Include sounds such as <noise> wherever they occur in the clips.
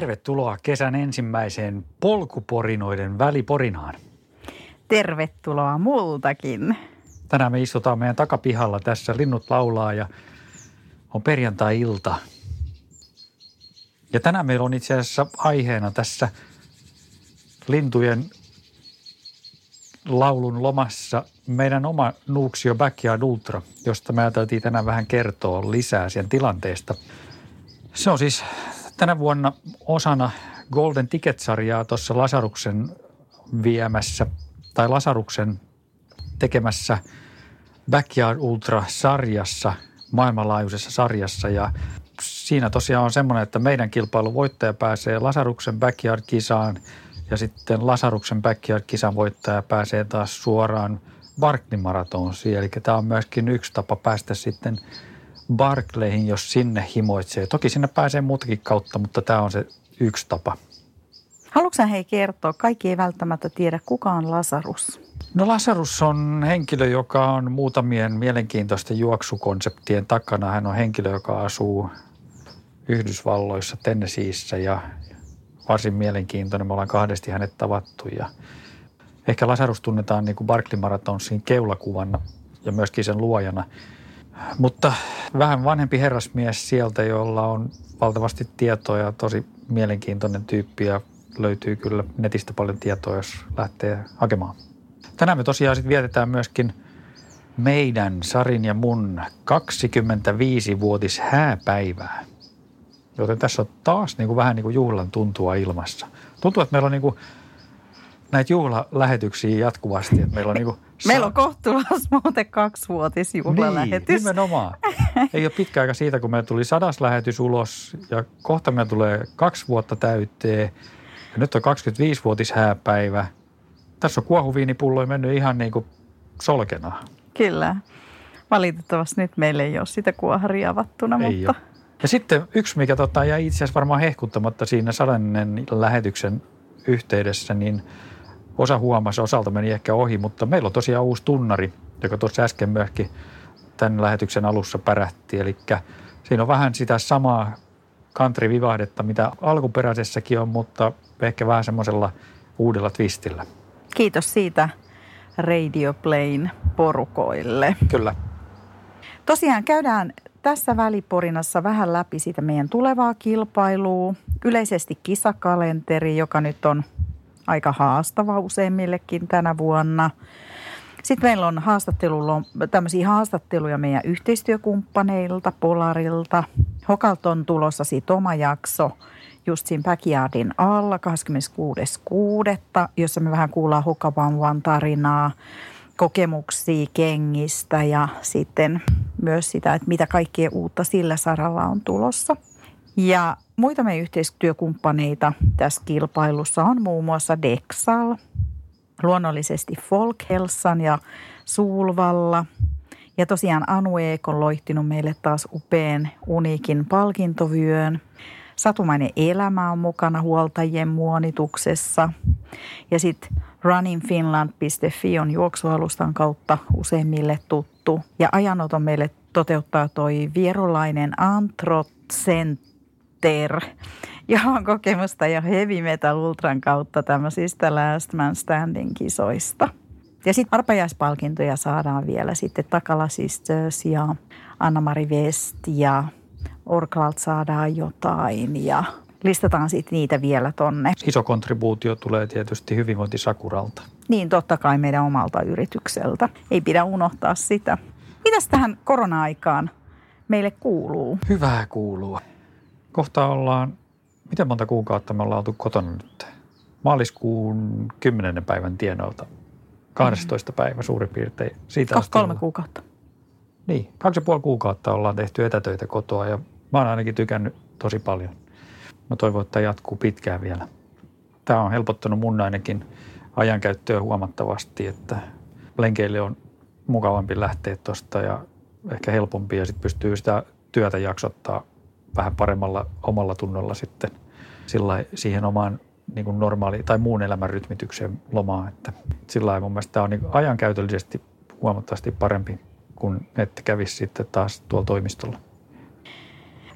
Tervetuloa kesän ensimmäiseen polkuporinoiden väliporinaan. Tervetuloa multakin. Tänään me istutaan meidän takapihalla tässä, linnut laulaa ja on perjantai-ilta. Ja tänään meillä on itse asiassa aiheena tässä lintujen laulun lomassa meidän oma Nuuksio Backyard Ultra, josta me ajateltiin tänään vähän kertoa lisää sen tilanteesta. Se on siis tänä vuonna osana Golden Ticket-sarjaa tuossa Lasaruksen viemässä tai Lasaruksen tekemässä Backyard Ultra-sarjassa, maailmanlaajuisessa sarjassa ja siinä tosiaan on semmoinen, että meidän kilpailun voittaja pääsee Lasaruksen Backyard-kisaan ja sitten Lasaruksen Backyard-kisan voittaja pääsee taas suoraan Barkley-maratonsiin. Eli tämä on myöskin yksi tapa päästä sitten Barclayhin, jos sinne himoitsee. Toki sinne pääsee muutakin kautta, mutta tämä on se yksi tapa. Haluatko hei kertoa? Kaikki ei välttämättä tiedä, kuka on Lasarus. No Lasarus on henkilö, joka on muutamien mielenkiintoisten juoksukonseptien takana. Hän on henkilö, joka asuu Yhdysvalloissa, Tennesseeissä ja varsin mielenkiintoinen. Me ollaan kahdesti hänet tavattu ja ehkä Lasarus tunnetaan niin kuin Barkley Marathonsin keulakuvana ja myöskin sen luojana. Mutta vähän vanhempi herrasmies sieltä, jolla on valtavasti tietoa ja tosi mielenkiintoinen tyyppi ja löytyy kyllä netistä paljon tietoa, jos lähtee hakemaan. Tänään me tosiaan sitten vietetään myöskin meidän, Sarin ja mun 25-vuotis hääpäivää. Joten tässä on taas niin kuin vähän niin kuin juhlan tuntua ilmassa. Tuntuu, että meillä on niin kuin näitä juhlalähetyksiä jatkuvasti. Että meillä on, niin kuin meillä on kohtuullisesti <laughs> muuten kaksivuotis juhlalähetys. Niin, nimenomaan. Ei ole pitkä aika siitä, kun meillä tuli sadas lähetys ulos ja kohta meillä tulee kaksi vuotta täyteen. Ja nyt on 25-vuotis hääpäivä. Tässä on kuohuviinipullo mennyt ihan niin kuin solkena. Kyllä. Valitettavasti nyt meillä ei ole sitä kuoharia avattuna, ei mutta... Ole. Ja sitten yksi, mikä tota, jäi itse asiassa varmaan hehkuttamatta siinä sadannen lähetyksen yhteydessä, niin osa huomasi, osalta meni ehkä ohi, mutta meillä on tosiaan uusi tunnari, joka tuossa äsken myöskin tämän lähetyksen alussa pärähti. Eli siinä on vähän sitä samaa country-vivahdetta, mitä alkuperäisessäkin on, mutta ehkä vähän semmoisella uudella twistillä. Kiitos siitä Radio Plain porukoille. Kyllä. Tosiaan käydään tässä väliporinassa vähän läpi sitä meidän tulevaa kilpailua. Yleisesti kisakalenteri, joka nyt on aika haastava useimmillekin tänä vuonna. Sitten meillä on tämmöisiä haastatteluja meidän yhteistyökumppaneilta, Polarilta. Hokalta on tulossa siitä oma jakso just siinä Backyardin alla 26.6., jossa me vähän kuullaan Hokavanvan tarinaa – kokemuksia kengistä ja sitten myös sitä, että mitä kaikkea uutta sillä saralla on tulossa. Ja muita meidän yhteistyökumppaneita tässä kilpailussa on muun muassa Dexal, luonnollisesti Folkhälsan ja Suulvalla. Ja tosiaan Anu Eek on loihtinut meille taas upean uniikin palkintovyön. Satumainen elämä on mukana huoltajien muonituksessa. Ja sitten runningfinland.fi on juoksualustan kautta useimmille tuttu. Ja ajanoton meille toteuttaa toi vierolainen Antrot Center, johon on kokemusta jo Heavy Metal Ultran kautta tämmöisistä Last Man Standing kisoista. Ja sitten arpajaispalkintoja saadaan vielä sitten Takala Sisters ja Anna-Mari West ja Orklalt saadaan jotain ja listataan sitten niitä vielä tonne. Iso kontribuutio tulee tietysti hyvinvointisakuralta. Niin, totta kai meidän omalta yritykseltä. Ei pidä unohtaa sitä. Mitäs tähän korona-aikaan meille kuuluu? Hyvää kuuluu. Kohta ollaan, miten monta kuukautta me ollaan oltu kotona nyt? Maaliskuun 10. päivän tienoilta. 12. Mm. päivä suurin piirtein. Siitä Kaksi kolme ollaan. kuukautta. Niin, kaksi ja puoli kuukautta ollaan tehty etätöitä kotoa ja mä oon ainakin tykännyt tosi paljon. Mä toivon, että jatkuu pitkään vielä. Tämä on helpottanut mun ainakin ajankäyttöä huomattavasti, että lenkeille on mukavampi lähteä tuosta ja ehkä helpompi ja sitten pystyy sitä työtä jaksottaa vähän paremmalla omalla tunnolla sitten sillä siihen omaan niin kuin normaali tai muun elämän rytmitykseen lomaan. Että sillä lailla mun mielestä tämä on niin ajankäytöllisesti huomattavasti parempi kuin että kävisi sitten taas tuolla toimistolla.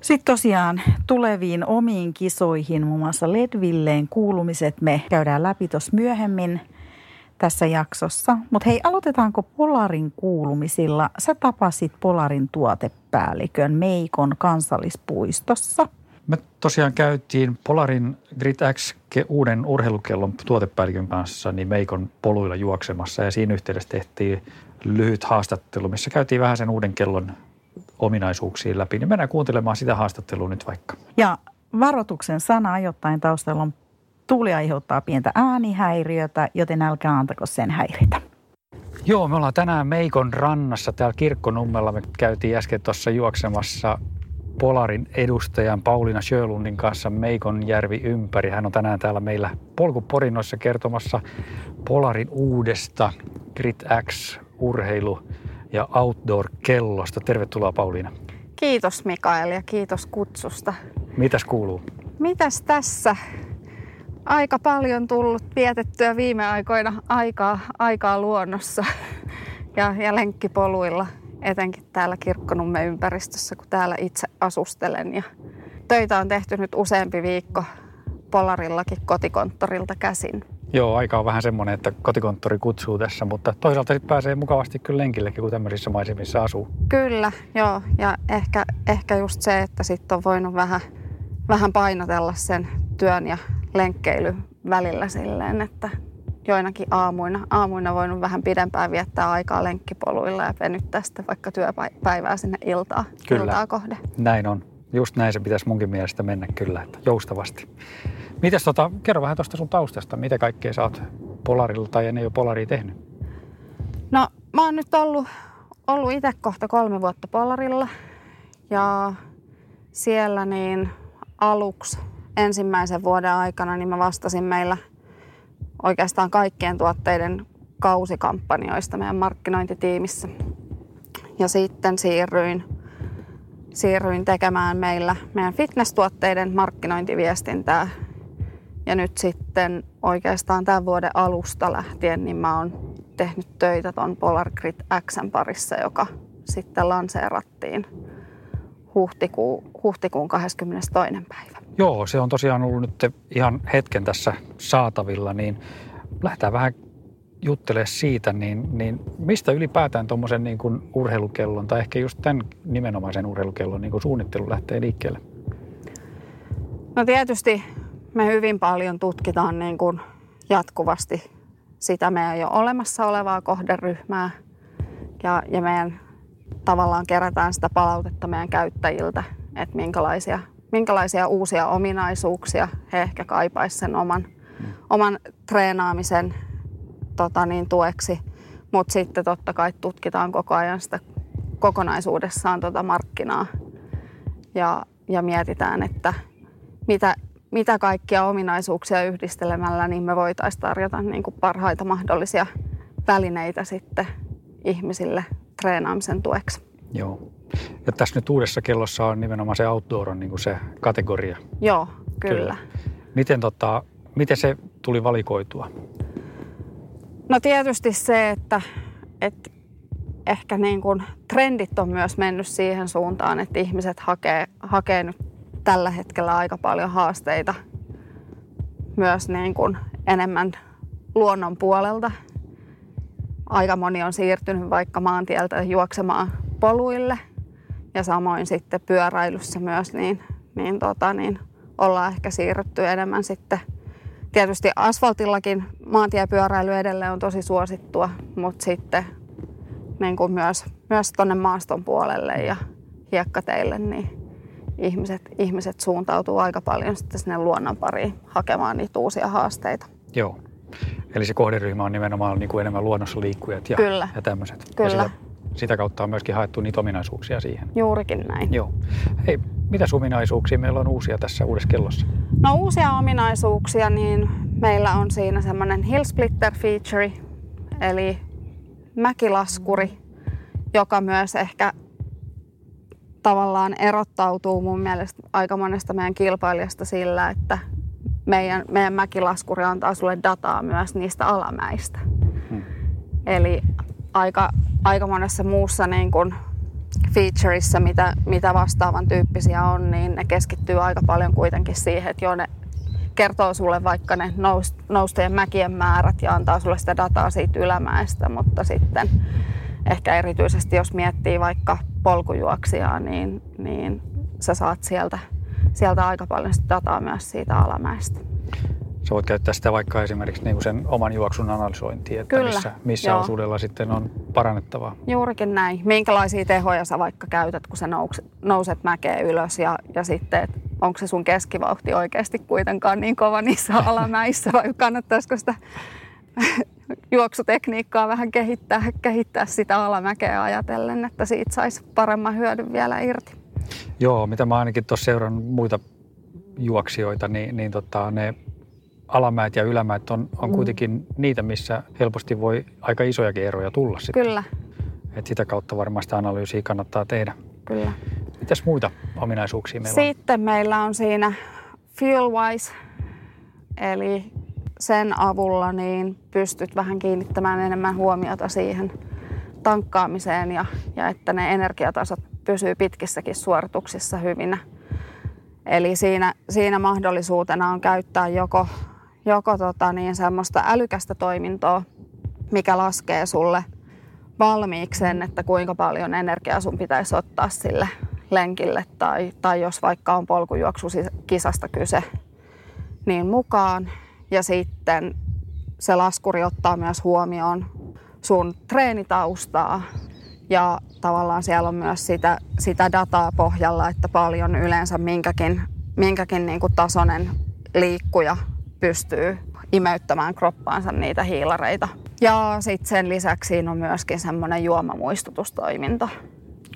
Sitten tosiaan tuleviin omiin kisoihin, muun muassa Ledvilleen kuulumiset, me käydään läpi tuossa myöhemmin tässä jaksossa. Mutta hei, aloitetaanko Polarin kuulumisilla? Sä tapasit Polarin tuotepäällikön Meikon kansallispuistossa. Me tosiaan käytiin Polarin Grid X uuden urheilukellon tuotepäällikön kanssa niin Meikon poluilla juoksemassa ja siinä yhteydessä tehtiin lyhyt haastattelu, missä käytiin vähän sen uuden kellon ominaisuuksiin läpi, niin mennään kuuntelemaan sitä haastattelua nyt vaikka. Ja varoituksen sana ajoittain taustalla on tuuli aiheuttaa pientä äänihäiriötä, joten älkää antako sen häiritä. Joo, me ollaan tänään Meikon rannassa täällä Kirkkonummella. Me käytiin äsken tuossa juoksemassa Polarin edustajan Pauliina Sjölundin kanssa Meikon järvi ympäri. Hän on tänään täällä meillä polkuporinoissa kertomassa Polarin uudesta Grit X urheilu- ja outdoor-kellosta. Tervetuloa Pauliina. Kiitos Mikael ja kiitos kutsusta. Mitäs kuuluu? Mitäs tässä? Aika paljon tullut vietettyä viime aikoina aikaa, aikaa luonnossa <laughs> ja, ja lenkkipoluilla, etenkin täällä Kirkkonummen ympäristössä, kun täällä itse asustelen. Ja töitä on tehty nyt useampi viikko Polarillakin kotikonttorilta käsin. Joo, aika on vähän semmoinen, että kotikonttori kutsuu tässä, mutta toisaalta sitten pääsee mukavasti kyllä lenkillekin, kun tämmöisissä maisemissa asuu. Kyllä, joo. Ja ehkä, ehkä just se, että sitten on voinut vähän, vähän painotella sen työn ja lenkkeilyn välillä silleen, että joinakin aamuina, aamuina voinut vähän pidempään viettää aikaa lenkkipoluilla ja venyttää sitten vaikka työpäivää sinne iltaa, kyllä. iltaa kohde. Näin on. Just näin se pitäisi munkin mielestä mennä kyllä, että joustavasti. Mites tota, kerro vähän tuosta sun taustasta, mitä kaikkea sä oot Polarilla tai ennen jo Polaria tehnyt? No mä oon nyt ollut, ollut itse kohta kolme vuotta Polarilla ja siellä niin aluksi ensimmäisen vuoden aikana niin mä vastasin meillä oikeastaan kaikkien tuotteiden kausikampanjoista meidän markkinointitiimissä. Ja sitten siirryin, siirryin tekemään meillä meidän fitnesstuotteiden markkinointiviestintää ja nyt sitten oikeastaan tämän vuoden alusta lähtien niin mä oon tehnyt töitä ton Polar Grid Xn parissa, joka sitten lanseerattiin huhtikuun, huhtikuun 22. päivä. Joo, se on tosiaan ollut nyt ihan hetken tässä saatavilla, niin lähdetään vähän juttelemaan siitä, niin, niin mistä ylipäätään tuommoisen niin kuin urheilukellon tai ehkä just tämän nimenomaisen urheilukellon niin kuin suunnittelu lähtee liikkeelle? No tietysti me hyvin paljon tutkitaan niin kuin jatkuvasti sitä meidän jo olemassa olevaa kohderyhmää ja, ja meidän tavallaan kerätään sitä palautetta meidän käyttäjiltä, että minkälaisia, minkälaisia uusia ominaisuuksia he ehkä kaipaisivat sen oman, oman treenaamisen tota niin, tueksi. Mutta sitten totta kai tutkitaan koko ajan sitä kokonaisuudessaan tuota markkinaa ja, ja mietitään, että mitä mitä kaikkia ominaisuuksia yhdistelemällä niin me voitaisiin tarjota niin kuin parhaita mahdollisia välineitä sitten ihmisille treenaamisen tueksi. Joo. Ja tässä nyt uudessa kellossa on nimenomaan se outdoor on niin kuin se kategoria. Joo, kyllä. kyllä. Miten, tota, miten se tuli valikoitua? No tietysti se, että, että ehkä niin kuin trendit on myös mennyt siihen suuntaan, että ihmiset hakee, hakee nyt tällä hetkellä aika paljon haasteita myös niin kuin enemmän luonnon puolelta. Aika moni on siirtynyt vaikka maantieltä juoksemaan poluille ja samoin sitten pyöräilyssä myös, niin, niin, tota, niin ollaan ehkä siirrytty enemmän sitten Tietysti asfaltillakin maantiepyöräily edelleen on tosi suosittua, mutta sitten niin kuin myös, myös tuonne maaston puolelle ja hiekkateille, niin ihmiset, ihmiset suuntautuu aika paljon sitten sinne luonnon pariin hakemaan niitä uusia haasteita. Joo. Eli se kohderyhmä on nimenomaan niin kuin enemmän luonnossa liikkujat ja, Kyllä. ja tämmöiset. Kyllä. Ja sitä, sitä kautta on myöskin haettu niitä ominaisuuksia siihen. Juurikin näin. Joo. Hei, mitä ominaisuuksia meillä on uusia tässä uudessa kellossa? No uusia ominaisuuksia, niin meillä on siinä semmoinen hill splitter feature, eli mäkilaskuri, joka myös ehkä tavallaan erottautuu mun mielestä aika monesta meidän kilpailijasta sillä, että meidän, meidän mäkilaskuri antaa sulle dataa myös niistä alamäistä. Hmm. Eli aika, aika monessa muussa niin kuin featureissa, mitä, mitä vastaavan tyyppisiä on, niin ne keskittyy aika paljon kuitenkin siihen, että jo ne kertoo sulle vaikka ne nous, noustojen mäkien määrät ja antaa sulle sitä dataa siitä ylämäestä, mutta sitten ehkä erityisesti jos miettii vaikka polkujuoksijaa, niin, niin sä saat sieltä, sieltä aika paljon sitä dataa myös siitä alamäestä. Sä voit käyttää sitä vaikka esimerkiksi niin kuin sen oman juoksun analysointiin, että Kyllä, missä, missä joo. osuudella sitten on parannettavaa. Juurikin näin. Minkälaisia tehoja sä vaikka käytät, kun sä nouset, nouset mäkeä ylös ja, ja sitten, että onko se sun keskivauhti oikeasti kuitenkaan niin kova niissä <laughs> alamäissä vai kannattaisiko sitä <laughs> juoksutekniikkaa vähän kehittää, kehittää sitä alamäkeä ajatellen, että siitä saisi paremman hyödyn vielä irti. Joo, mitä mä ainakin tuossa seurannut muita juoksijoita, niin, niin tota, ne alamäet ja ylämäet on, on Mm. kuitenkin niitä, missä helposti voi aika isojakin eroja tulla sitten. Kyllä, Et sitä kautta varmaan sitä analyysiä kannattaa tehdä. kyllä. Mitäs muita ominaisuuksia meillä on? Sitten meillä on siinä FuelWise, eli sen avulla niin pystyt vähän kiinnittämään enemmän huomiota siihen tankkaamiseen ja, ja että ne energiatasot pysyy pitkissäkin suorituksissa hyvinä. Eli siinä, siinä mahdollisuutena on käyttää joko, joko tota niin semmoista älykästä toimintoa, mikä laskee sulle valmiiksi sen, että kuinka paljon energiaa sun pitäisi ottaa sille lenkille tai, tai jos vaikka on polkujuoksusisasta kyse, niin mukaan. Ja sitten se laskuri ottaa myös huomioon sun treenitaustaa ja tavallaan siellä on myös sitä, sitä dataa pohjalla, että paljon yleensä minkäkin, minkäkin niin kuin tasoinen liikkuja pystyy imeyttämään kroppaansa niitä hiilareita. Ja sitten sen lisäksi siinä on myöskin semmoinen juomamuistutustoiminto.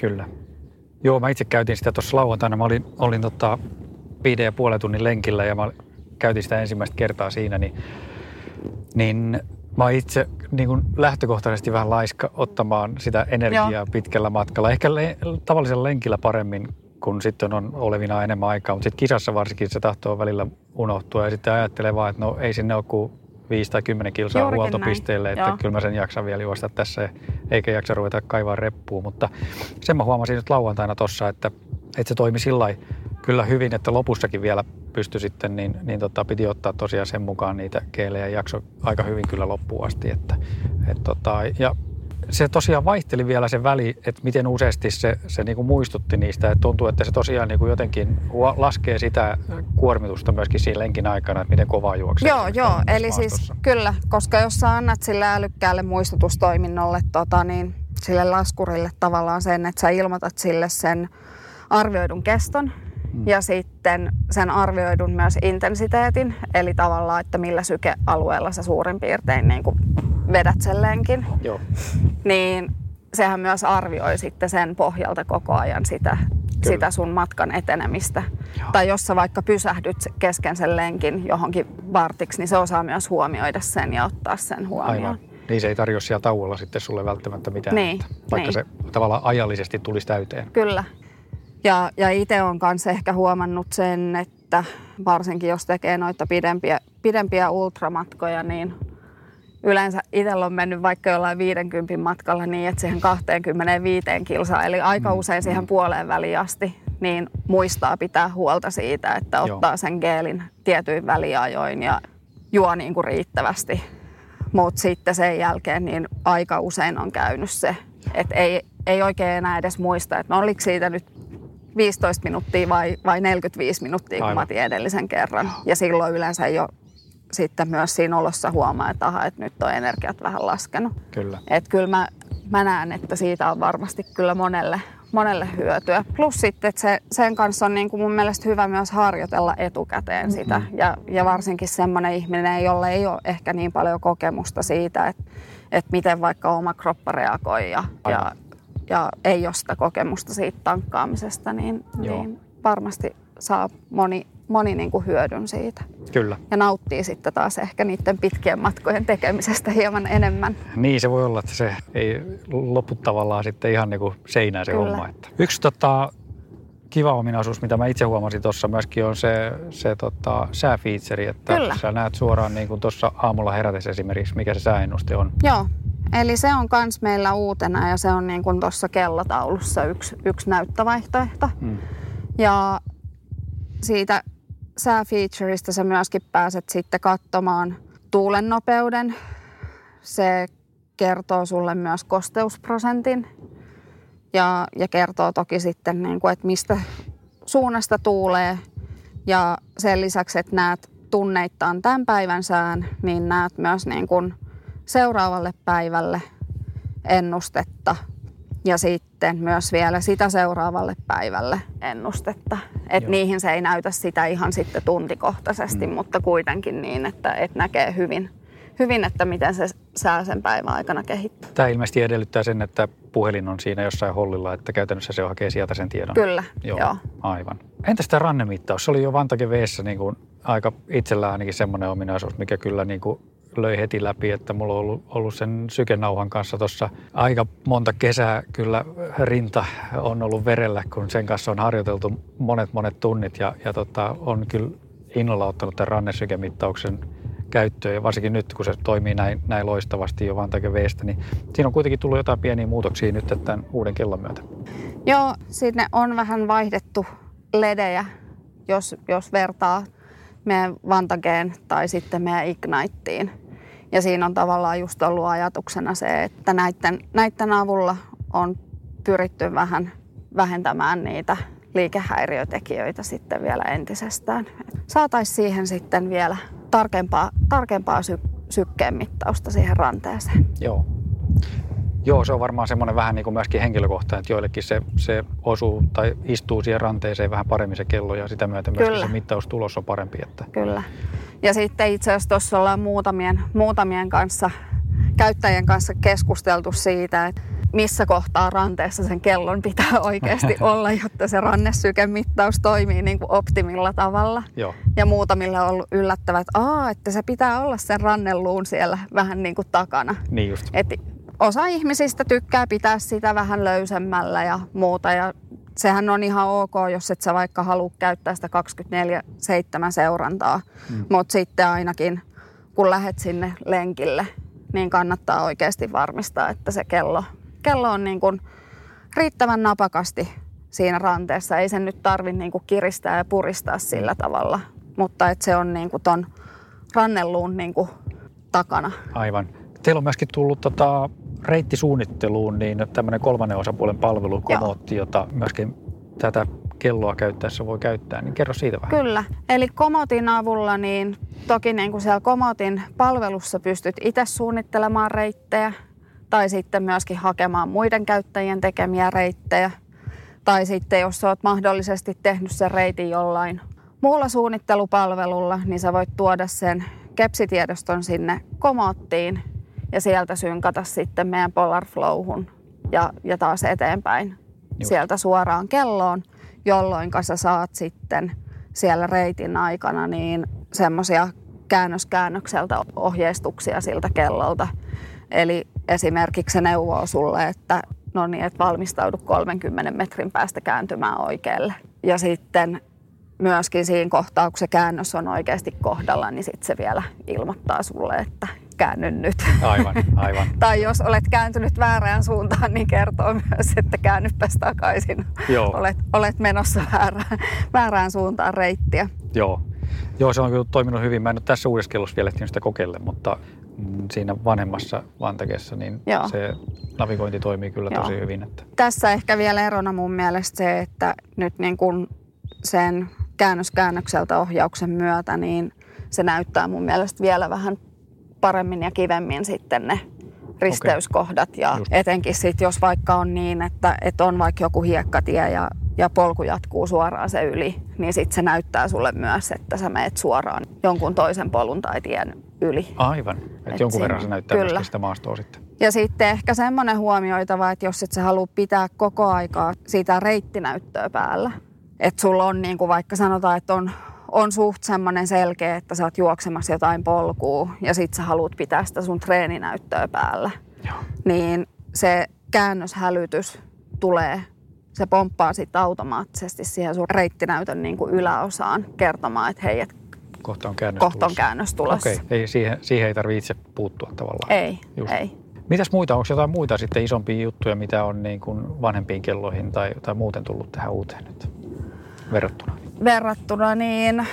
Kyllä. Joo, mä itse käytin sitä tuossa lauantaina. Mä olin, olin tota viiden ja puolen tunnin lenkillä ja mä käytin sitä ensimmäistä kertaa siinä, niin, niin mä itse niin kuin lähtökohtaisesti vähän laiska ottamaan sitä energiaa Joo. pitkällä matkalla. Ehkä le- tavallisella lenkillä paremmin, kun sitten on olevina enemmän aikaa, mutta sitten kisassa varsinkin se tahtoo välillä unohtua ja sitten ajattelee vaan, että no ei sinne ole kuin 5 tai 10 kilsaa Juurikin huoltopisteelle, näin, että joo. kyllä mä sen jaksan vielä juosta tässä eikä jaksa ruveta kaivaa reppuun, mutta sen mä huomasin nyt lauantaina tossa, että, että se toimi sillä kyllä hyvin, että lopussakin vielä pystyi sitten, niin, niin tota, piti ottaa tosiaan sen mukaan niitä keelejä ja jakso aika hyvin kyllä loppuun asti. Että, et tota, ja se tosiaan vaihteli vielä se väli, että miten useasti se, se niinku muistutti niistä. Et tuntuu, että se tosiaan niinku jotenkin hua- laskee sitä kuormitusta myöskin siinä lenkin aikana, että miten kovaa juoksee. Joo, joo. Eli siis kyllä, koska jos sä annat sille älykkäälle muistutustoiminnolle, tota, niin sille laskurille tavallaan sen, että sä ilmoitat sille sen arvioidun keston Mm. ja sitten sen arvioidun myös intensiteetin, eli tavallaan, että millä sykealueella sä suurin piirtein niin kuin vedät sen lenkin, Joo, niin sehän myös arvioi sitten sen pohjalta koko ajan sitä, sitä sun matkan etenemistä. Joo. Tai jos sä vaikka pysähdyt kesken sen lenkin johonkin vartiksi, niin se osaa myös huomioida sen ja ottaa sen huomioon. aivan. Niin se ei tarjoa siellä tauolla sitten sulle välttämättä mitään. Niin, että vaikka niin. se tavallaan ajallisesti tulisi täyteen. Kyllä. Ja, ja itse olen kanssa ehkä huomannut sen, että varsinkin jos tekee noita pidempiä, pidempiä ultramatkoja, niin yleensä itsellä on mennyt vaikka jollain 50 matkalla niin, että siihen 25 kilsaa, eli aika Mm, usein siihen puoleen väliin asti, niin muistaa pitää huolta siitä, että Joo. ottaa sen geelin tietyin väliajoin ja juo niin kuin riittävästi. Mutta sitten sen jälkeen niin aika usein on käynyt se, että ei, ei oikein enää edes muista, että no oliko siitä nyt 15 minuuttia vai, vai 45 minuuttia, kun Aivan. mä otin edellisen kerran. Ja silloin yleensä jo sitten myös siinä olossa huomaa, että, aha, että nyt on energiat vähän laskenut. Kyllä. Että kyllä mä, mä näen, että siitä on varmasti kyllä monelle, monelle hyötyä. Plus sitten, että se, sen kanssa on niin kuin mun mielestä hyvä myös harjoitella etukäteen sitä. Ja, ja varsinkin semmoinen ihminen, jolle ei ole ehkä niin paljon kokemusta siitä, että, että miten vaikka oma kroppa reagoi ja, ja, ja ei ole sitä kokemusta siitä tankkaamisesta, niin, Joo. niin varmasti saa moni, moni niin kuin hyödyn siitä. Kyllä. Ja nauttii sitten taas ehkä niiden pitkien matkojen tekemisestä hieman enemmän. Niin se voi olla, että se ei lopu tavallaan sitten ihan niin kuin seinään se Kyllä. homma. Että. Yksi tota, kiva ominaisuus, mitä mä itse huomasin tuossa myöskin on se, se tota, sääfiitseri, että Kyllä. sä näet suoraan niin kuin tuossa aamulla herätessä esimerkiksi, mikä se sääennuste on. Joo, Eli se on kans meillä uutena ja se on niin kuin tuossa kellotaulussa yksi, yksi näyttövaihtoehto. Mm. Ja siitä sääfeatureista sä myöskin pääset sitten katsomaan tuulen nopeuden. Se kertoo sulle myös kosteusprosentin ja, ja kertoo toki sitten, niin kuin, että mistä suunnasta tuulee. Ja sen lisäksi, että näet tunneittaan tämän päivän sään, niin näet myös niin kuin seuraavalle päivälle ennustetta ja sitten myös vielä sitä seuraavalle päivälle ennustetta. Että niihin se ei näytä sitä ihan sitten tuntikohtaisesti, mm. mutta kuitenkin niin, että, että näkee hyvin, hyvin, että miten se sää sen päivän aikana kehittyy. Tämä ilmeisesti edellyttää sen, että puhelin on siinä jossain hollilla, että käytännössä se hakee sieltä sen tiedon. Kyllä, joo. joo. Aivan. Entäs tämä rannemittaus? Se oli jo Vantage V:ssä niin kuin aika itsellä ainakin semmoinen ominaisuus, mikä kyllä niin kuin löi heti läpi, että mulla on ollut, ollut sen sykenauhan kanssa tuossa aika monta kesää kyllä rinta on ollut verellä, kun sen kanssa on harjoiteltu monet monet tunnit ja, ja tota, on kyllä innolla ottanut tämän rannesykemittauksen käyttöön ja varsinkin nyt, kun se toimii näin, näin loistavasti jo Vantage Vstä, niin siinä on kuitenkin tullut jotain pieniä muutoksia nyt tämän uuden kellon myötä. Joo, sinne on vähän vaihdettu ledejä, jos, jos vertaa meidän Vantageen tai sitten meidän Igniteen. Ja siinä on tavallaan just ollut ajatuksena se, että näiden, näiden avulla on pyritty vähän vähentämään niitä liikehäiriötekijöitä sitten vielä entisestään. Saataisiin siihen sitten vielä tarkempaa, tarkempaa sy- sykkeen mittausta siihen ranteeseen. Joo. Joo, se on varmaan semmoinen vähän niin kuin myöskin henkilökohtainen, että joillekin se, se osuu tai istuu siihen ranteeseen vähän paremmin se kello ja sitä myötä myöskin Kyllä. se mittaustulos on parempi. Että... Kyllä. Ja sitten itse asiassa tuossa ollaan muutamien, muutamien kanssa, käyttäjien kanssa keskusteltu siitä, että missä kohtaa ranteessa sen kellon pitää oikeasti <laughs> olla, jotta se rannesykemittaus toimii niin kuin optimilla tavalla. Joo. Ja muutamille on ollut yllättävää, että, että se pitää olla sen rannelluun siellä vähän niin kuin takana. Niin just. Et osa ihmisistä tykkää pitää sitä vähän löysemmällä ja muuta. Ja sehän on ihan ok, jos et sä vaikka halua käyttää sitä 24-7 seurantaa. Mm. Mutta sitten ainakin, kun lähet sinne lenkille, niin kannattaa oikeasti varmistaa, että se kello, kello on niin kuin riittävän napakasti siinä ranteessa. Ei sen nyt tarvitse niin kuin kiristää ja puristaa sillä tavalla, mutta että se on niin kuin ton rannelluun niin kuin takana. Aivan. Teillä on myöskin tullut tota, reittisuunnitteluun niin tämmöinen kolmannen osapuolen palvelu, Komotti, jota myöskin tätä kelloa käyttäessä voi käyttää. Niin kerro siitä vähän. Kyllä. Eli Komotin avulla, niin toki niin kuin siellä Komotin palvelussa pystyt itse suunnittelemaan reittejä tai sitten myöskin hakemaan muiden käyttäjien tekemiä reittejä. Tai sitten jos olet mahdollisesti tehnyt sen reitin jollain muulla suunnittelupalvelulla, niin sä voit tuoda sen kepsitiedoston sinne Komottiin ja sieltä synkata sitten meidän Polar Flowhun ja, ja taas eteenpäin Just. sieltä suoraan kelloon, jolloin sä saat sitten siellä reitin aikana niin semmoisia käännöskäännökseltä ohjeistuksia siltä kellolta. Eli esimerkiksi se neuvoo sulle, että no niin, että valmistaudu 30 metrin päästä kääntymään oikealle. Ja sitten myöskin siinä kohtaa, kun se käännös on oikeasti kohdalla, niin sitten se vielä ilmoittaa sulle, että käänny nyt. Aivan, aivan. <laughs> tai jos olet kääntynyt väärään suuntaan, niin kertoo myös, että käännypäs takaisin. Joo. Olet, olet menossa väärään, väärään suuntaan reittiä. Joo. Joo, se on kyllä toiminut hyvin. Mä en ole tässä uudessa kellossa vielä ehtinyt sitä kokeilla, mutta mm, siinä vanhemmassa Vantakessa niin Joo. se navigointi toimii kyllä Joo. tosi hyvin. Että... Tässä ehkä vielä erona mun mielestä se, että nyt niin kun sen käännöskäännökseltä ohjauksen myötä, niin se näyttää mun mielestä vielä vähän paremmin ja kivemmin sitten ne risteyskohdat. Ja Just. etenkin sitten, jos vaikka on niin, että, että on vaikka joku hiekkatie ja, ja polku jatkuu suoraan se yli, niin sitten se näyttää sulle myös, että sä meet suoraan jonkun toisen polun tai tien yli. Aivan. Että Et jonkun siinä- verran se näyttää kyllä. sitä maastoa sitten. Ja sitten ehkä semmoinen huomioitava, että jos et sä halua pitää koko aikaa sitä reittinäyttöä päällä, että sulla on niin kuin vaikka sanotaan, että on, on suht semmoinen selkeä, että sä oot juoksemassa jotain polkua ja sit sä haluat pitää sitä sun treeninäyttöä päällä, Joo. niin se käännöshälytys tulee, se pomppaa sitten automaattisesti siihen sun reittinäytön niin kuin yläosaan kertomaan, että hei, et Kohta on käännös kohta on tulossa. käännös tulossa. Okei, ei, siihen, siihen ei tarvitse itse puuttua tavallaan. Ei, Just. ei. Mitäs muita, onko jotain muita sitten isompia juttuja, mitä on niin kuin vanhempiin kelloihin tai, tai muuten tullut tähän uuteen nyt verrattuna? Verrattuna, niin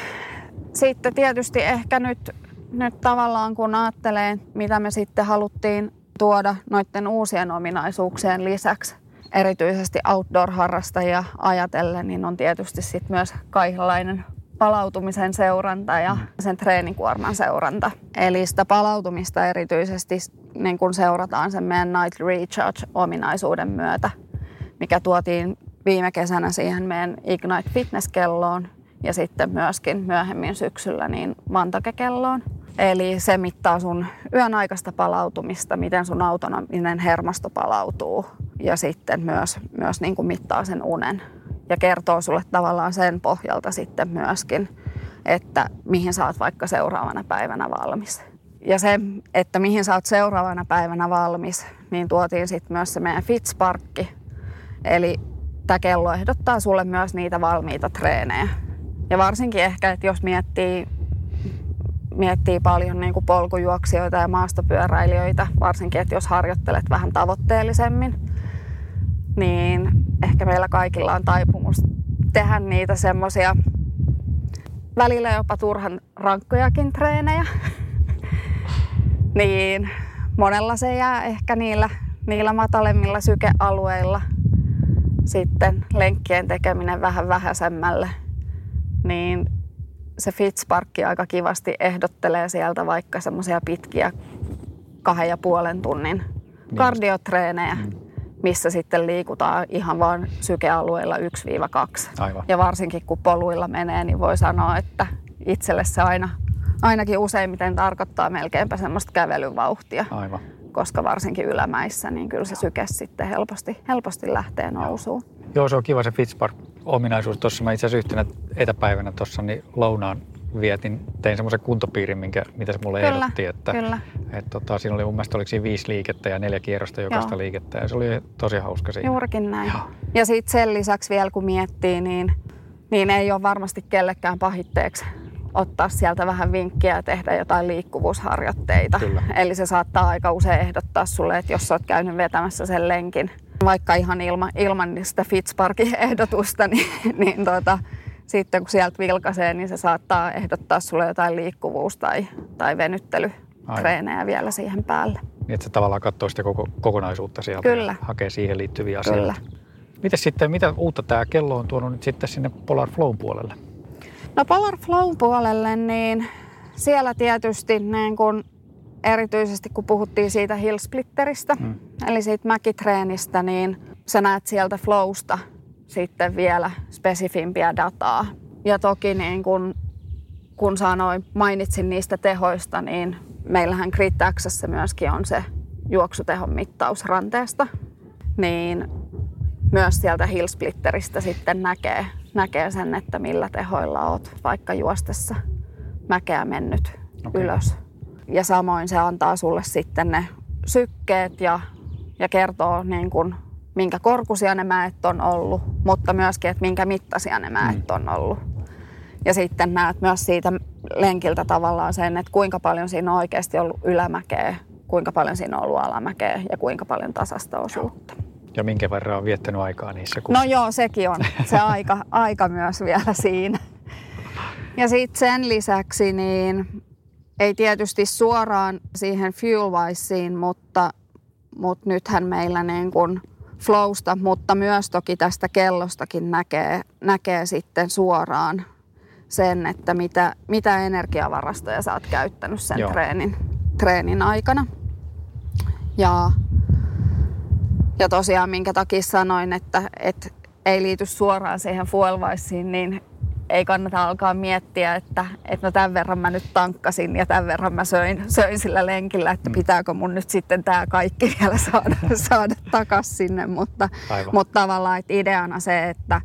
sitten tietysti ehkä nyt, nyt tavallaan kun ajattelee, mitä me sitten haluttiin tuoda noiden uusien ominaisuuksien lisäksi, erityisesti outdoor-harrastajia ajatellen, niin on tietysti sitten myös kaikenlainen palautumisen seuranta ja sen treenikuorman seuranta. Eli sitä palautumista erityisesti niin kun seurataan sen meidän Night Recharge-ominaisuuden myötä, mikä tuotiin viime kesänä siihen meidän Ignite Fitness-kelloon ja sitten myöskin myöhemmin syksyllä niin Vantake-kelloon. Eli se mittaa sun yön aikaista palautumista, miten sun autonominen hermosto palautuu ja sitten myös, myös niin kuin mittaa sen unen ja kertoo sulle tavallaan sen pohjalta sitten myöskin, että mihin sä oot vaikka seuraavana päivänä valmis. Ja se, että mihin sä oot seuraavana päivänä valmis, niin tuotiin sitten myös se meidän Fitsparkki. Eli tämä kello ehdottaa sulle myös niitä valmiita treenejä. Ja varsinkin ehkä, että jos miettii, miettii paljon niin kuin polkujuoksijoita ja maastopyöräilijöitä, varsinkin, että jos harjoittelet vähän tavoitteellisemmin, niin ehkä meillä kaikilla on taipumus tehdä niitä semmoisia välillä jopa turhan rankkojakin treenejä. <laughs> niin monella se jää ehkä niillä, niillä matalemmilla sykealueilla sitten lenkkien tekeminen vähän vähäisemmälle. Niin se Fitzparkki aika kivasti ehdottelee sieltä vaikka semmoisia pitkiä kahden ja puolen tunnin niin kardiotreenejä. Mm missä sitten liikutaan ihan vain sykealueilla 1-2. Aivan. Ja varsinkin kun poluilla menee, niin voi sanoa, että itselle se aina, ainakin useimmiten tarkoittaa melkeinpä semmoista kävelyvauhtia. Aivan. Koska varsinkin ylämäissä, niin kyllä se syke sitten helposti, helposti lähtee nousuun. Joo, se on kiva se Fitzpark-ominaisuus. Tuossa mä itse asiassa yhtenä etäpäivänä tuossa niin lounaan vietin, tein semmoisen kuntopiirin, minkä, mitä se mulle kyllä, ehdotti. Että, kyllä. Et, tota, siinä oli mun mielestä oliko siinä viisi liikettä ja neljä kierrosta jokaista Joo. liikettä ja se oli tosi hauska siinä. Juurikin näin. Joo. Ja sitten sen lisäksi vielä kun miettii, niin, niin ei ole varmasti kellekään pahitteeksi ottaa sieltä vähän vinkkiä ja tehdä jotain liikkuvuusharjoitteita. Kyllä. Eli se saattaa aika usein ehdottaa sulle, että jos olet käynyt vetämässä sen lenkin, vaikka ihan ilma, ilman sitä Fitzparkin ehdotusta, <laughs> niin, niin tuota, sitten kun sieltä vilkaisee, niin se saattaa ehdottaa sulle jotain liikkuvuus- tai, tai venyttelytreenejä Aivan. vielä siihen päälle. Niin, että se tavallaan katsoo sitä koko, kokonaisuutta sieltä Kyllä. ja hakee siihen liittyviä asioita. Kyllä. Miten sitten, mitä uutta tämä kello on tuonut nyt sitten sinne Polar Flown puolelle? No Polar Flown puolelle, niin siellä tietysti niin kun erityisesti kun puhuttiin siitä hillsplitteristä, hmm. eli siitä mäkitreenistä, niin sä näet sieltä flowsta sitten vielä spesifimpiä dataa. Ja toki niin kun, kun sanoin, mainitsin niistä tehoista, niin meillähän Grid myöskin on se juoksutehon mittaus ranteesta. Niin myös sieltä Hillsplitteristä sitten näkee, näkee sen, että millä tehoilla oot vaikka juostessa mäkeä mennyt okay. ylös. Ja samoin se antaa sulle sitten ne sykkeet ja, ja kertoo niin kuin minkä korkuisia ne mäet on ollut, mutta myöskin, että minkä mittaisia ne mäet mm. on ollut. Ja sitten näet myös siitä lenkiltä tavallaan sen, että kuinka paljon siinä on oikeasti ollut ylämäkeä, kuinka paljon siinä on ollut alamäkeä ja kuinka paljon tasasta osuutta. Ja minkä verran on viettänyt aikaa niissä? Kun... No joo, sekin on se aika, <laughs> aika myös vielä siinä. Ja sitten sen lisäksi niin ei tietysti suoraan siihen FuelWiseen, mutta, mutta nythän meillä niin kuin flowsta, mutta myös toki tästä kellostakin näkee, näkee sitten suoraan sen, että mitä, mitä energiavarastoja sä oot käyttänyt sen treenin, treenin aikana. Ja, ja tosiaan minkä takia sanoin, että, että ei liity suoraan siihen fuel niin ei kannata alkaa miettiä, että, että no tämän verran mä nyt tankkasin ja tämän verran mä söin, söin sillä lenkillä, että mm. pitääkö mun nyt sitten tämä kaikki <laughs> vielä saada, saada takaisin sinne. Mutta, mutta tavallaan että ideana se, että,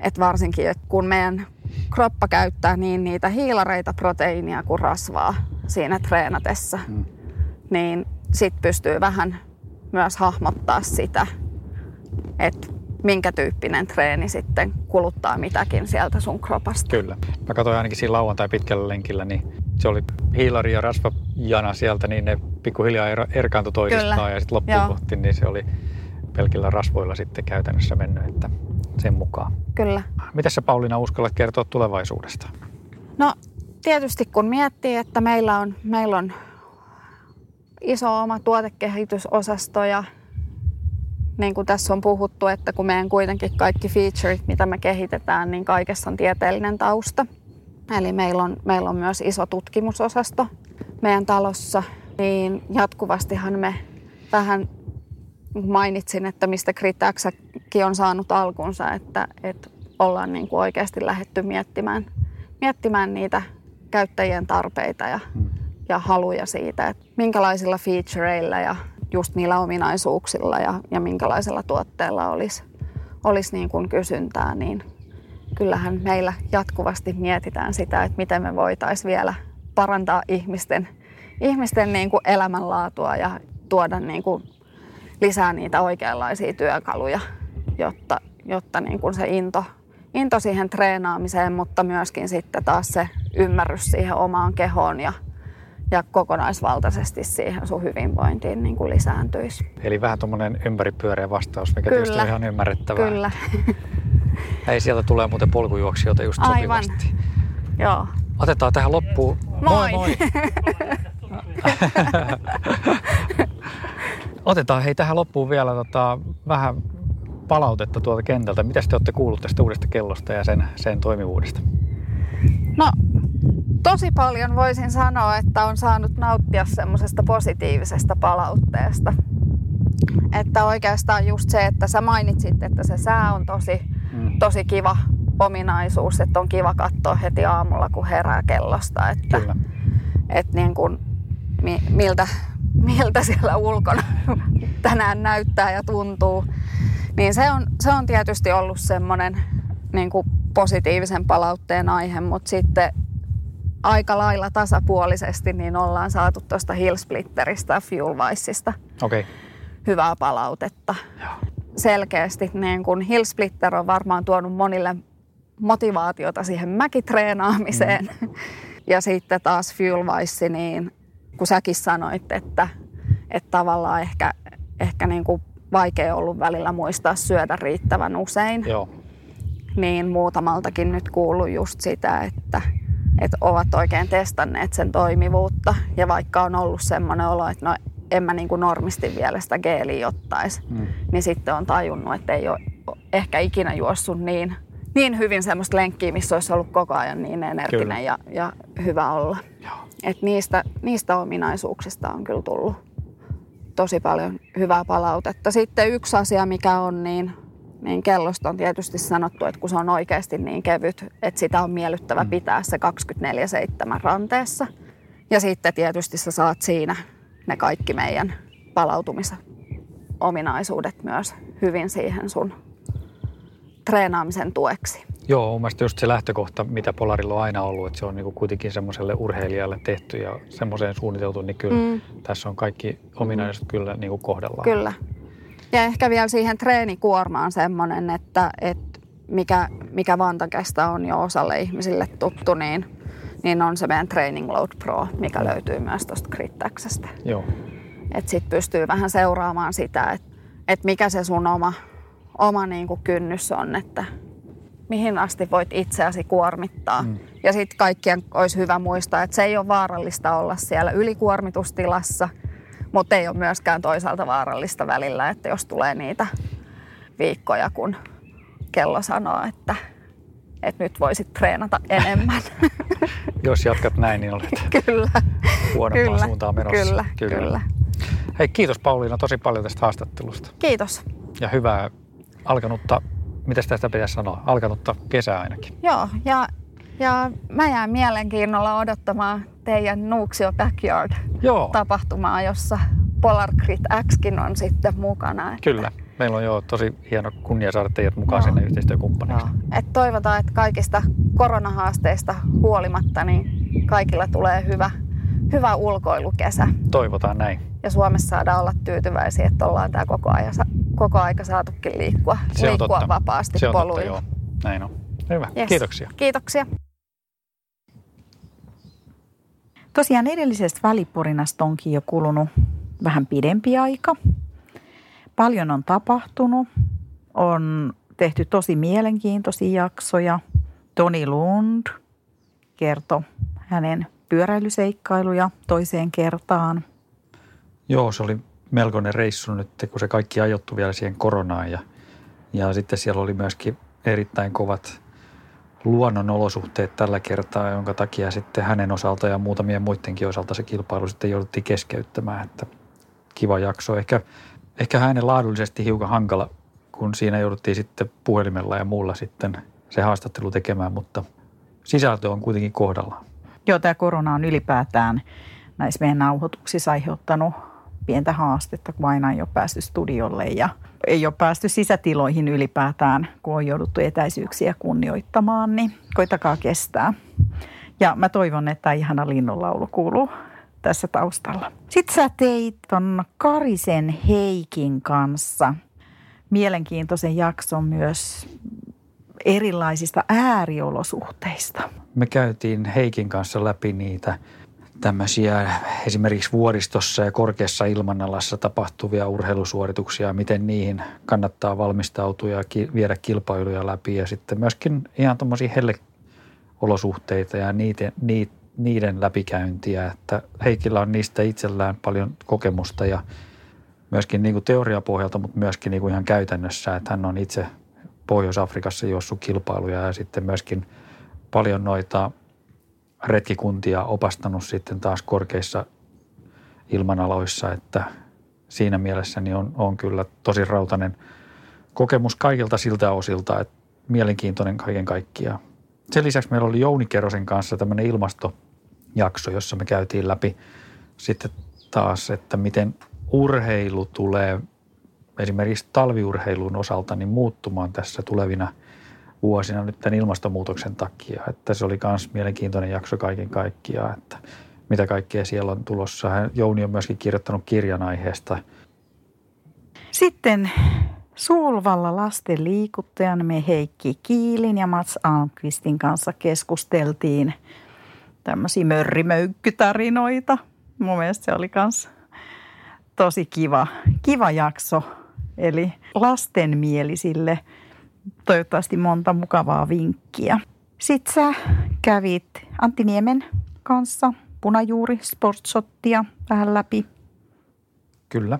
että varsinkin että kun meidän kroppa käyttää niin niitä hiilareita, proteiinia kuin rasvaa siinä treenatessa, mm. niin sitten pystyy vähän myös hahmottaa sitä, että minkä tyyppinen treeni sitten kuluttaa mitäkin sieltä sun kropasta. Kyllä. Mä katsoin ainakin siinä lauantai pitkällä lenkillä, niin se oli hiilari ja rasva jana sieltä, niin ne pikkuhiljaa er, erkaantui toisistaan Kyllä. ja sitten loppuun Joo. kohti, niin se oli pelkillä rasvoilla sitten käytännössä mennyt, että sen mukaan. Kyllä. Mitä sä Pauliina uskallat kertoa tulevaisuudesta? No tietysti kun miettii, että meillä on, meillä on iso oma tuotekehitysosasto ja niin kuin tässä on puhuttu, että kun meidän kuitenkin kaikki featureit, mitä me kehitetään, niin kaikessa on tieteellinen tausta. Eli meillä on, meillä on myös iso tutkimusosasto meidän talossa, niin jatkuvastihan me vähän mainitsin, että mistä Gritaxakin on saanut alkunsa, että, että ollaan niin kuin oikeasti lähetty miettimään, miettimään niitä käyttäjien tarpeita ja, ja haluja siitä, että minkälaisilla featureilla ja just niillä ominaisuuksilla ja, ja minkälaisella tuotteella olisi, olisi niin kuin kysyntää, niin kyllähän meillä jatkuvasti mietitään sitä, että miten me voitaisiin vielä parantaa ihmisten, ihmisten niin kuin elämänlaatua ja tuoda niin kuin lisää niitä oikeanlaisia työkaluja, jotta, jotta niin kuin se into, into siihen treenaamiseen, mutta myöskin sitten taas se ymmärrys siihen omaan kehoon ja, ja kokonaisvaltaisesti siihen sun hyvinvointiin niin kuin lisääntyisi. Eli vähän tuommoinen ympäripyöreä vastaus, mikä tietysti Kyllä. on ihan ymmärrettävää. Kyllä, <laughs> Ei sieltä tulee muuten polkujuoksijoita just Aivan. sopivasti. joo. Otetaan tähän loppuun. Moi. moi. <laughs> Otetaan hei tähän loppuun vielä tota, vähän palautetta tuolta kentältä. Mitä te olette kuullut tästä uudesta kellosta ja sen, sen toimivuudesta? No, tosi paljon voisin sanoa, että on saanut nauttia semmoisesta positiivisesta palautteesta. Että oikeastaan just se, että sä mainitsit, että se sää on tosi, Mm. tosi kiva ominaisuus, että on kiva katsoa heti aamulla, kun herää kellosta, että, Kyllä. että niin kuin, mi, miltä, miltä siellä ulkona tänään näyttää ja tuntuu. Niin se on, se on tietysti ollut semmoinen niin kuin positiivisen palautteen aihe, mutta sitten aika lailla tasapuolisesti niin ollaan saatu tuosta Hillsplitteristä Okei. Okay. hyvää palautetta. Joo. Selkeästi niin kun Hillsplitter on varmaan tuonut monille motivaatiota siihen mäkitreenaamiseen. Mm. <laughs> Ja sitten taas Fuelwise, niin kun säkin sanoit, että, että tavallaan ehkä, ehkä niin kuin vaikea ollut välillä muistaa syödä riittävän usein, Joo. niin muutamaltakin nyt kuullut just sitä, että, että ovat oikein testanneet sen toimivuutta. Ja vaikka on ollut semmoinen olo, että no en mä niin kuin normisti vielä sitä geeliä ottaisi, Mm. niin sitten on tajunnut, että ei ole ehkä ikinä juossut niin, niin hyvin semmoista lenkkiä, missä olisi ollut koko ajan niin energinen Kyllä. ja, ja hyvä olla. Joo. Et niistä, niistä ominaisuuksista on kyllä tullut tosi paljon hyvää palautetta. Sitten yksi asia, mikä on, niin, niin kellosta on tietysti sanottu, että kun se on oikeasti niin kevyt, että sitä on miellyttävä Mm. pitää se 24-7 ranteessa. Ja sitten tietysti sä saat siinä ne kaikki meidän palautumisominaisuudet myös hyvin siihen sun treenaamisen tueksi. Joo, mun mielestä just se lähtökohta, mitä Polarilla on aina ollut, että se on niinku kuitenkin semmoiselle urheilijalle tehty ja semmoiseen suunniteltu, niin kyllä mm. Mm. tässä on kaikki ominaisuudet kyllä niinku kohdallaan. Kyllä. Ja ehkä vielä siihen treenikuormaan semmoinen, että, että mikä, mikä Vantakästä on jo osalle ihmisille tuttu, niin, niin on se meidän Training Load Pro, mikä löytyy myös tuosta Grittaxesta. Joo. Että sitten pystyy vähän seuraamaan sitä, että, että mikä se sun oma, oma niin kuin kynnys on, että mihin asti voit itseäsi kuormittaa. Mm. Ja sitten kaikkien olisi hyvä muistaa, että se ei ole vaarallista olla siellä ylikuormitustilassa, mutta ei ole myöskään toisaalta vaarallista välillä, että jos tulee niitä viikkoja, kun kello sanoo, että, että nyt voisit treenata enemmän. <laughs> Jos jatkat näin, niin olet <laughs> kyllä, huonompaan kyllä, suuntaan menossa. kyllä, kyllä, kyllä. Hei, kiitos Pauliina tosi paljon tästä haastattelusta. Kiitos. Ja hyvää alkanutta, mitä tästä pitäisi sanoa, alkanutta kesää ainakin. Joo, ja, ja mä jään mielenkiinnolla odottamaan teidän Nuuksio Backyard-tapahtumaa, jossa Polar Grit Xkin on sitten mukana. Että, kyllä. Meillä on jo tosi hieno kunnia saada teidät mukaan Joo. sinne yhteistyökumppaniksi. Joo. Et toivotaan, että kaikista koronahaasteista huolimatta niin kaikilla tulee hyvä, hyvä ulkoilukesä. Toivotaan näin. Ja Suomessa saadaan olla tyytyväisiä, että ollaan tämä koko, ajan, koko aika saatukin liikkua, Se on liikkua totta. vapaasti Se on totta, poluilla. joo. Näin on. Hyvä. Yes. Kiitoksia. Kiitoksia. Tosiaan edellisestä välipurinasta onkin jo kulunut vähän pidempi aika. Paljon on tapahtunut. On tehty tosi mielenkiintoisia jaksoja. Toni Lund kertoi hänen pyöräilyseikkailuja toiseen kertaan. Joo, se oli melkoinen reissu nyt, kun se kaikki ajoittu vielä siihen koronaan ja, ja sitten siellä oli myöskin erittäin kovat luonnon olosuhteet tällä kertaa, jonka takia sitten hänen osalta ja muutamien muidenkin osalta se kilpailu sitten jouduttiin keskeyttämään, että kiva jakso. Ehkä, ehkä hänen laadullisesti hiukan hankala, kun siinä jouduttiin sitten puhelimella ja muulla sitten se haastattelu tekemään, mutta sisältö on kuitenkin kohdallaan. Joo, tämä korona on ylipäätään näissä meidän nauhoituksissa aiheuttanut pientä haastetta, kun aina ei ole päästy studiolle ja ei ole päästy sisätiloihin ylipäätään, kun on jouduttu etäisyyksiä kunnioittamaan, niin koitakaa kestää. Ja mä toivon, että ihana linnunlaulu kuuluu tässä taustalla. Sitten sä teit ton Karisen Heikin kanssa mielenkiintoisen jakson myös erilaisista ääriolosuhteista. Me käytiin Heikin kanssa läpi niitä tämmöisiä esimerkiksi vuoristossa ja korkeassa ilmanalassa tapahtuvia urheilusuorituksia, miten niihin kannattaa valmistautua ja ki- viedä kilpailuja läpi ja sitten myöskin ihan tuommoisia helleolosuhteita ja niiden, niiden läpikäyntiä, että Heikillä on niistä itsellään paljon kokemusta ja myöskin niin kuin teoriapohjalta, mutta myöskin niin kuin ihan käytännössä, että hän on itse Pohjois-Afrikassa juossut kilpailuja ja sitten myöskin paljon noita retkikuntia opastanut sitten taas korkeissa ilmanaloissa, että siinä mielessä niin on, on kyllä tosi rautainen kokemus kaikilta siltä osilta, että mielenkiintoinen kaiken kaikkiaan. Sen lisäksi meillä oli Jouni Kerosen kanssa tämmöinen ilmastojakso, jossa me käytiin läpi sitten taas, että miten urheilu tulee esimerkiksi talviurheilun osalta niin muuttumaan tässä tulevina – vuosina nyt tämän ilmastonmuutoksen takia. Että se oli myös mielenkiintoinen jakso kaiken kaikkiaan, että mitä kaikkea siellä on tulossa. Jouni on myöskin kirjoittanut kirjan aiheesta. Sitten Suulvalla lasten liikuttajan me Heikki Kiilin ja Mats Almqvistin kanssa keskusteltiin tämmöisiä mörrimöykkytarinoita. Mun mielestä se oli myös tosi kiva, kiva jakso. Eli lastenmielisille – toivottavasti monta mukavaa vinkkiä. Sitten sä kävit Antti Niemen kanssa punajuuri sportshottia vähän läpi. Kyllä.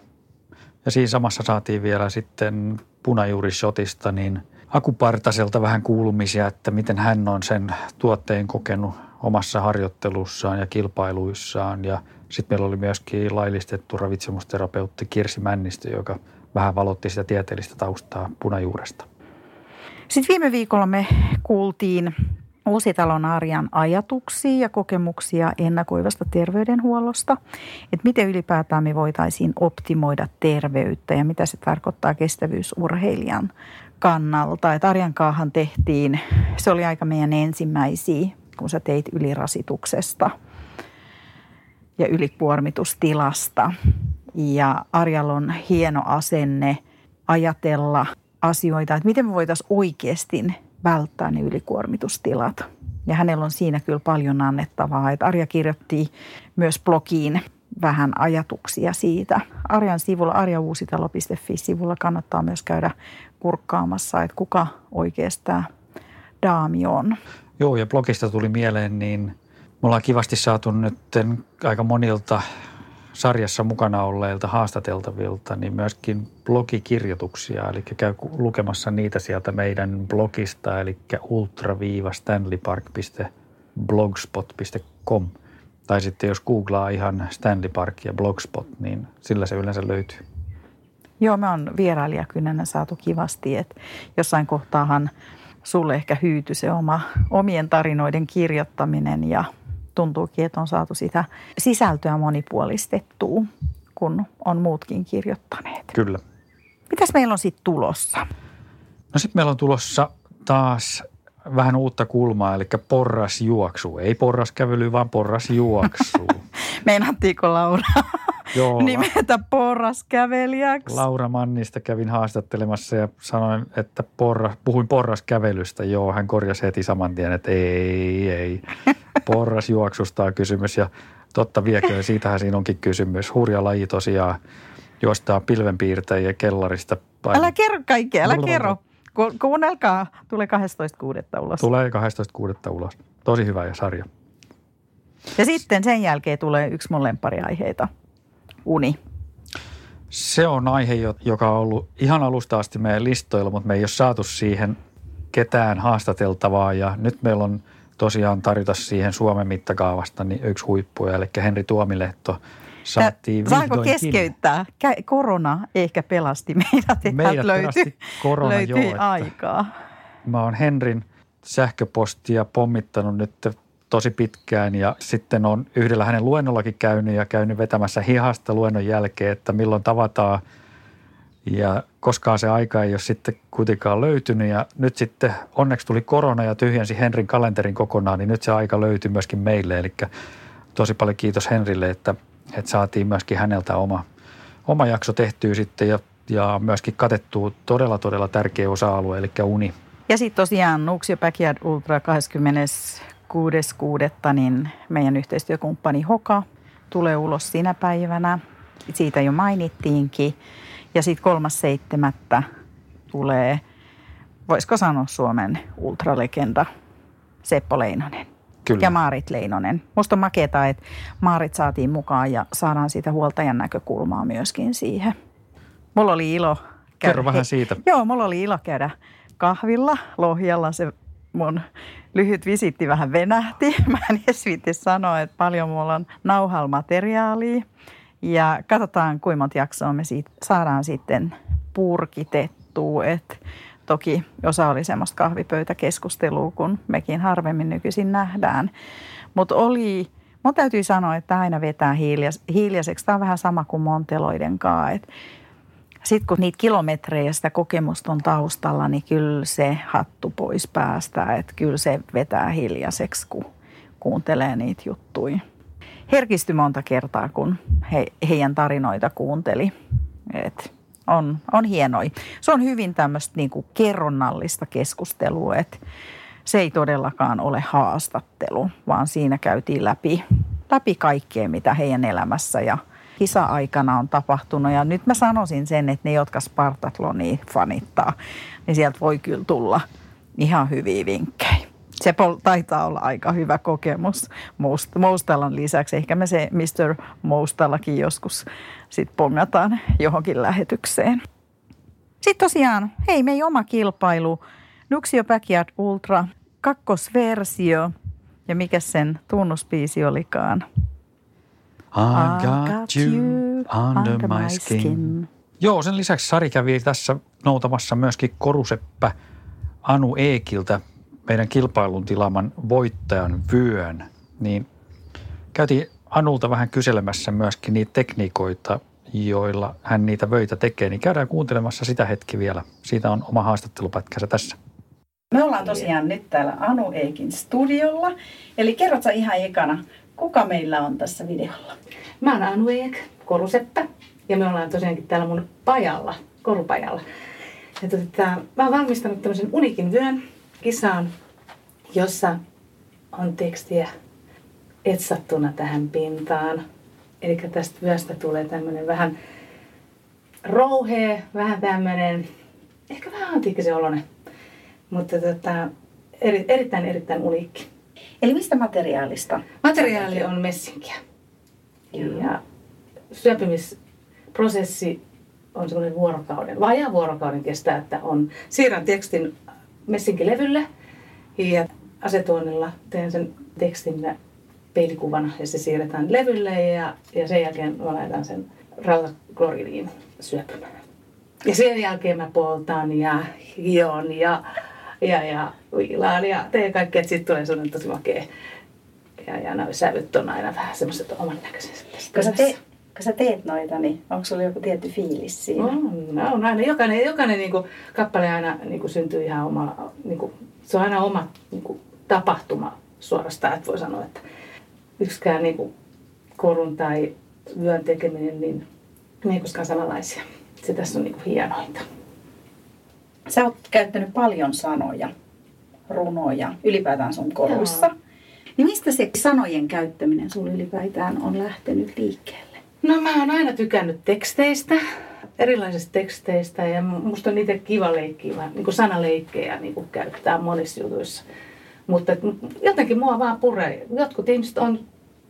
Ja siinä samassa saatiin vielä sitten punajuurishotista niin Akupartaselta vähän kuulumisia, että miten hän on sen tuotteen kokenut omassa harjoittelussaan ja kilpailuissaan. Ja sitten meillä oli myöskin laillistettu ravitsemusterapeutti Kirsi Männistö, joka vähän valotti sitä tieteellistä taustaa punajuuresta. Sitten viime viikolla me kuultiin Uusitalon Arjan ajatuksia ja kokemuksia ennakoivasta terveydenhuollosta, että miten ylipäätään me voitaisiin optimoida terveyttä ja mitä se tarkoittaa kestävyysurheilijan kannalta. Että Arjan kaahan tehtiin, se oli aika meidän ensimmäisiä, kun sä teit ylirasituksesta ja ylikuormitustilasta. Ja Arjalla on hieno asenne ajatella – asioita, että miten me voitaisiin oikeasti välttää ne ylikuormitustilat. Ja hänellä on siinä kyllä paljon annettavaa. Että Arja kirjoitti myös blogiin vähän ajatuksia siitä. Arjan sivulla, arjauusitalo.fi-sivulla kannattaa myös käydä kurkkaamassa, että kuka oikeastaan daami on. Joo, ja blogista tuli mieleen, niin me ollaan kivasti saatu nyt aika monilta sarjassa mukana olleilta haastateltavilta, niin myöskin blogikirjoituksia, eli käy lukemassa niitä sieltä meidän blogista, eli ultra-stanleypark.blogspot.com. Tai sitten jos googlaa ihan Stanley Park ja Blogspot, niin sillä se yleensä löytyy. Joo, me on vierailijakynänä saatu kivasti, että jossain kohtaahan sulle ehkä hyyty se oma omien tarinoiden kirjoittaminen ja tuntuukin, että on saatu sitä sisältöä monipuolistettua, kun on muutkin kirjoittaneet. Kyllä. Mitäs meillä on sitten tulossa? No sitten meillä on tulossa taas vähän uutta kulmaa, eli porrasjuoksu. Ei porraskävely, vaan porrasjuoksu. <laughs> Meinattiinko Laura Joo, nimetä porraskävelijäksi? Laura Mannista kävin haastattelemassa ja sanoin, että porra, puhuin porraskävelystä. Joo, hän korjasi heti saman tien, että ei, ei. <laughs> Porrasjuoksusta on kysymys ja Totta viekö, siitähän siinä onkin kysymys. Hurja laji tosiaan juostaa pilvenpiirtäjiä kellarista. Älä kerro kaikkea, älä kerro. kuunnelkaa, tulee 12.6. ulos. Tulee 12.6. ulos. Tosi hyvä ja sarja. Ja sitten sen jälkeen tulee yksi mun lempariaiheita, uni. Se on aihe, joka on ollut ihan alusta asti meidän listoilla, mutta me ei ole saatu siihen ketään haastateltavaa ja nyt meillä on tosiaan tarjota siihen Suomen mittakaavasta niin yksi huippu, eli Henri Tuomilehto saatiin Saanko keskeyttää? Korona ehkä pelasti meidät, että meidät löytyi, korona, löytyi joo, että aikaa. Mä oon Henrin sähköpostia pommittanut nyt tosi pitkään ja sitten on yhdellä hänen luennollakin käynyt ja käynyt vetämässä hihasta luennon jälkeen, että milloin tavataan ja koskaan se aika ei ole sitten kuitenkaan löytynyt ja nyt sitten onneksi tuli korona ja tyhjensi Henrin kalenterin kokonaan, niin nyt se aika löytyi myöskin meille. Eli tosi paljon kiitos Henrille, että, että saatiin myöskin häneltä oma, oma jakso tehtyä sitten ja, ja myöskin katettua todella todella tärkeä osa-alue, eli uni. Ja sitten tosiaan Nuuksio Backyard Ultra 26.6. niin meidän yhteistyökumppani Hoka tulee ulos sinä päivänä. Siitä jo mainittiinkin. Ja sitten kolmas seitsemättä tulee, voisiko sanoa Suomen ultralegenda Seppo Leinonen. Kyllä. Ja Maarit Leinonen. Musta on makeeta, että Maarit saatiin mukaan ja saadaan siitä huoltajan näkökulmaa myöskin siihen. Mulla oli ilo käydä. Kerro vähän siitä. Joo, mulla oli ilo käydä kahvilla Lohjalla. Se mun lyhyt visitti vähän venähti. <laughs> Mä en edes sanoa, että paljon mulla on nauhalla materiaalia. Ja katsotaan, kuinka monta jaksoa me siitä saadaan sitten purkitettua. Et toki osa oli semmoista kahvipöytäkeskustelua, kun mekin harvemmin nykyisin nähdään. Mutta oli, mun täytyy sanoa, että aina vetää hiljas, hiljaiseksi. Tämä on vähän sama kuin Monteloiden kanssa. Sitten kun niitä kilometrejä sitä kokemusta on taustalla, niin kyllä se hattu pois päästä. Että kyllä se vetää hiljaiseksi, kun kuuntelee niitä juttuja herkistyi monta kertaa, kun he, heidän tarinoita kuunteli. Et on, on hienoi. Se on hyvin tämmöistä niinku kerronnallista keskustelua, että se ei todellakaan ole haastattelu, vaan siinä käytiin läpi, läpi kaikkea, mitä heidän elämässä ja kisa-aikana on tapahtunut. Ja nyt mä sanoisin sen, että ne, jotka Spartatlonia fanittaa, niin sieltä voi kyllä tulla ihan hyviä vinkkejä se taitaa olla aika hyvä kokemus Moustalan lisäksi. Ehkä me se Mr. Moustallakin joskus sit pongataan johonkin lähetykseen. Sitten tosiaan, hei, meidän oma kilpailu, Nuxio Backyard Ultra, kakkosversio. Ja mikä sen tunnuspiisi olikaan? I got you under my skin. Joo, sen lisäksi Sari kävi tässä noutamassa myöskin koruseppä Anu Eekiltä meidän kilpailun tilaaman voittajan vyön, niin käytiin Anulta vähän kyselemässä myöskin niitä tekniikoita, joilla hän niitä vöitä tekee, niin käydään kuuntelemassa sitä hetki vielä. Siitä on oma haastattelupätkänsä tässä. Me ollaan tosiaan nyt täällä Anu Eikin studiolla. Eli kerrotko ihan ekana, kuka meillä on tässä videolla? Mä oon Anu Eik, koruseppä. Ja me ollaan tosiaankin täällä mun pajalla, korupajalla. Ja tota, mä oon valmistanut tämmöisen unikin vyön, kisaan, jossa on tekstiä etsattuna tähän pintaan. Eli tästä vyöstä tulee tämmöinen vähän rouhee, vähän tämmöinen, ehkä vähän antiikkisen oloinen, mutta tota, eri, erittäin erittäin uniikki. Eli mistä materiaalista? Materiaali on messinkiä. Joo. Ja syöpymisprosessi on semmoinen vuorokauden, vajaa vuorokauden kestää, että on siirrän tekstin messinkilevylle ja asetuonnilla teen sen tekstin peilikuvana ja se siirretään levylle ja, ja sen jälkeen mä laitan sen rautakloridiin syöpymään. Ja sen jälkeen mä poltan ja hion ja, ja, ja viilaan ja teen kaikkea, että siitä tulee sellainen tosi makea. Ja, ja nämä sävyt on aina vähän semmoiset oman kun sä, te, kun sä teet noita, niin onko sulla joku tietty fiilis siinä? On, on aina. Jokainen, jokainen niin kuin, kappale aina niin kuin, syntyy ihan oma, niin kuin, se on aina oma niin kuin, tapahtuma suorastaan, että voi sanoa, että yksikään niin kuin, korun tai vyön tekeminen, niin ne ei koskaan samanlaisia. Se tässä on niin kuin, hienointa. Sä oot käyttänyt paljon sanoja, runoja, ylipäätään sun koruissa. Niin mistä se sanojen käyttäminen sulla ylipäätään on lähtenyt liikkeelle? No mä oon aina tykännyt teksteistä, erilaisista teksteistä ja musta on niitä kiva leikkiä, vaan niin sanaleikkejä niin kuin käyttää monissa jutuissa. Mutta jotenkin mua vaan puree. Jotkut ihmiset on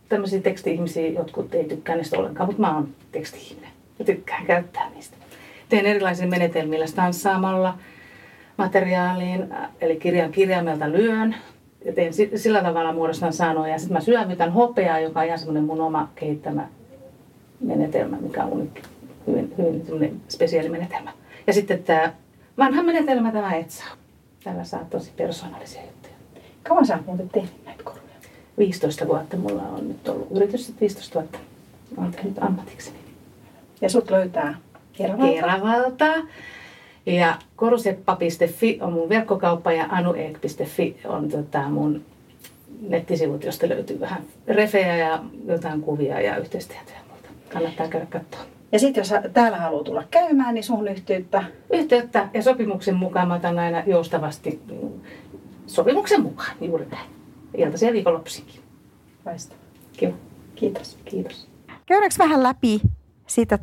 tämmöisiä teksti-ihmisiä, jotkut ei tykkää niistä ollenkaan, mutta mä oon teksti-ihminen. Mä tykkään käyttää niistä. Teen erilaisilla menetelmillä stanssaamalla materiaaliin, eli kirjan kirjaimelta lyön. Ja teen sillä tavalla muodostan sanoja. Sitten mä syövytän hopeaa, joka on ihan semmoinen mun oma kehittämä menetelmä, mikä on unikki, hyvin, hyvin spesiaali menetelmä. Ja sitten tämä vanha menetelmä, tämä etsaa. Tällä saa tosi persoonallisia juttuja. Kauan sä oot muuten tehnyt näitä koruja? 15 vuotta mulla on nyt ollut yritys, 15 vuotta olen tehnyt ammatikseni. Ja sut löytää Keravalta. Keravalta. Ja koruseppa.fi on mun verkkokauppa ja anueek.fi on tota mun nettisivut, josta löytyy vähän refejä ja jotain kuvia ja yhteistietoja. Kannattaa käydä katsoa. Ja sitten jos täällä haluaa tulla käymään, niin sun yhteyttä? Yhteyttä ja sopimuksen mukaan mä otan aina joustavasti sopimuksen mukaan, juuri näin. Iltaisin ja viikonloppuisinkin. Loistavaa. Kiitos. Kiitos. Kiitos. Käydäänkö vähän läpi siitä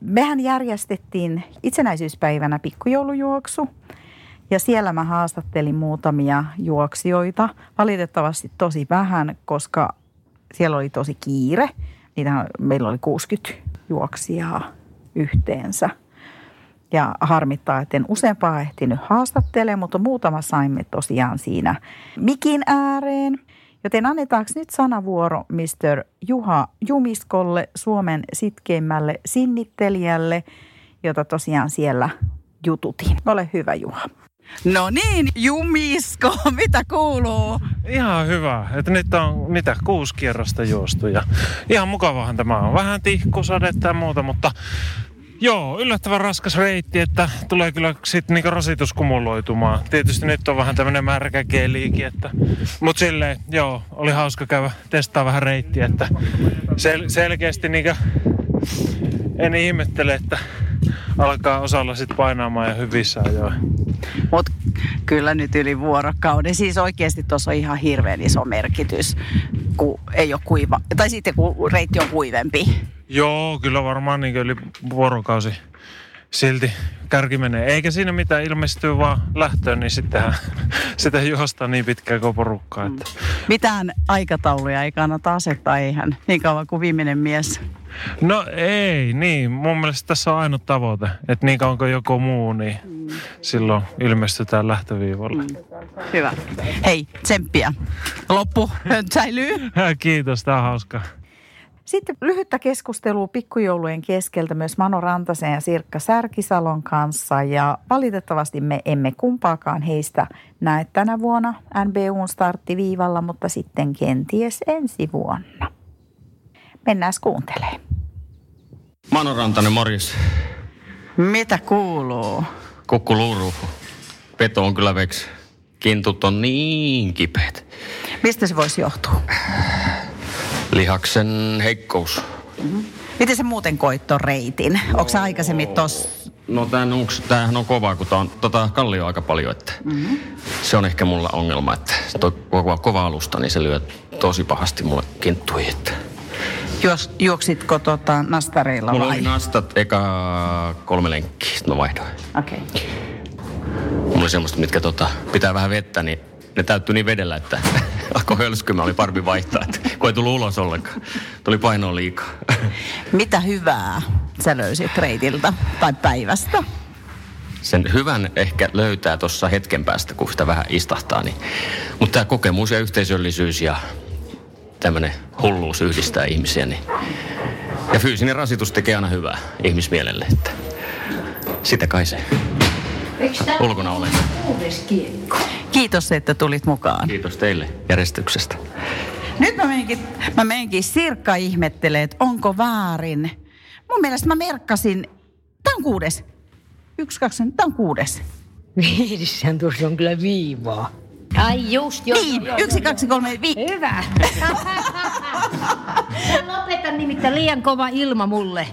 mehän järjestettiin itsenäisyyspäivänä pikkujoulujuoksu ja siellä mä haastattelin muutamia juoksijoita. Valitettavasti tosi vähän, koska siellä oli tosi kiire. Niitä, meillä oli 60 juoksijaa yhteensä. Ja harmittaa, että en useampaa ehtinyt haastattelemaan, mutta muutama saimme tosiaan siinä mikin ääreen – Joten annetaanko nyt sanavuoro Mr. Juha Jumiskolle, Suomen sitkeimmälle sinnittelijälle, jota tosiaan siellä jututin. Ole hyvä Juha. No niin, Jumisko, <laughs> mitä kuuluu? Ihan hyvä. Että nyt on mitä, kuusi kierrosta juostu ja ihan mukavahan tämä on. Vähän tihkusadetta ja muuta, mutta Joo, yllättävän raskas reitti, että tulee kyllä sitten niinku rasitus kumuloitumaan. Tietysti nyt on vähän tämmöinen märkä keliikin, että... Mut silleen, joo, oli hauska käydä testaa vähän reittiä, että sel- selkeästi niinku... En ihmettele, että alkaa osalla sitten painaamaan ja hyvissä ajoin. Mut kyllä nyt yli vuorokauden. Siis oikeasti tuossa on ihan hirveän iso merkitys, kun ei ole kuiva. Tai sitten kun reitti on kuivempi. Joo, kyllä varmaan niin yli vuorokausi silti kärki menee. Eikä siinä mitään ilmestyy vaan lähtöön, niin sittenhän <laughs> sitä juosta niin pitkään kuin porukkaa. Että. Mitään aikatauluja ei kannata asettaa, eihän niin kauan kuin viimeinen mies. No ei, niin. Mun mielestä tässä on ainut tavoite, että niin kauan kuin joku muu, niin mm. silloin ilmestytään lähtöviivalle. Mm. Hyvä. Hei, tsemppiä. Loppu säilyy. <laughs> Kiitos, tää on hauskaa. Sitten lyhyttä keskustelua pikkujoulujen keskeltä myös Mano Rantasen ja Sirkka Särkisalon kanssa ja valitettavasti me emme kumpaakaan heistä näe tänä vuonna NBUn starttiviivalla, mutta sitten kenties ensi vuonna. Mennään kuuntelee. Mano Rantanen, morjes. Mitä kuuluu? Kukku luuru. Peto on kyllä veks. Kintut on niin kipeät. Mistä se voisi johtua? Lihaksen heikkous. Mm-hmm. Miten se muuten koit ton reitin? Onko sä aikaisemmin tos... No tämän, onks, tämähän on kovaa, kun tää on tota kallio aika paljon, että mm-hmm. se on ehkä mulla ongelma, että toi kova, kova alusta, niin se lyö tosi pahasti mulle kinttui, että... Juos, juoksitko tota nastareilla Mulla vai? oli nastat eka kolme lenkkiä, sitten mä vaihdoin. Okei. Okay. Mulla oli semmoista, mitkä tota, pitää vähän vettä, niin ne täyttyi niin vedellä, että <laughs> alkoi hölskymään, oli parvi vaihtaa, että kun ei tullut ulos ollenkaan. Tuli painoa liikaa. <laughs> Mitä hyvää sä löysit reitiltä tai päivästä? Sen hyvän ehkä löytää tuossa hetken päästä, kun sitä vähän istahtaa. Niin. Mutta tämä kokemus ja yhteisöllisyys ja tämmöinen hulluus yhdistää ihmisiä. Niin. Ja fyysinen rasitus tekee aina hyvää ihmismielelle. Että sitä kai se ulkona olen. Kiitos, että tulit mukaan. Kiitos teille järjestyksestä. Nyt mä menenkin, mä menenkin Sirkka ihmettelee, että onko väärin. Mun mielestä mä merkkasin, tää on kuudes. Yksi, kaksi, tää on kuudes. Tuossa on kyllä viivaa. Ai just, joo. Niin, joo, yksi, joo, kaksi, kolme, vi... Hyvä. Lopetan nimittäin liian kova ilma mulle.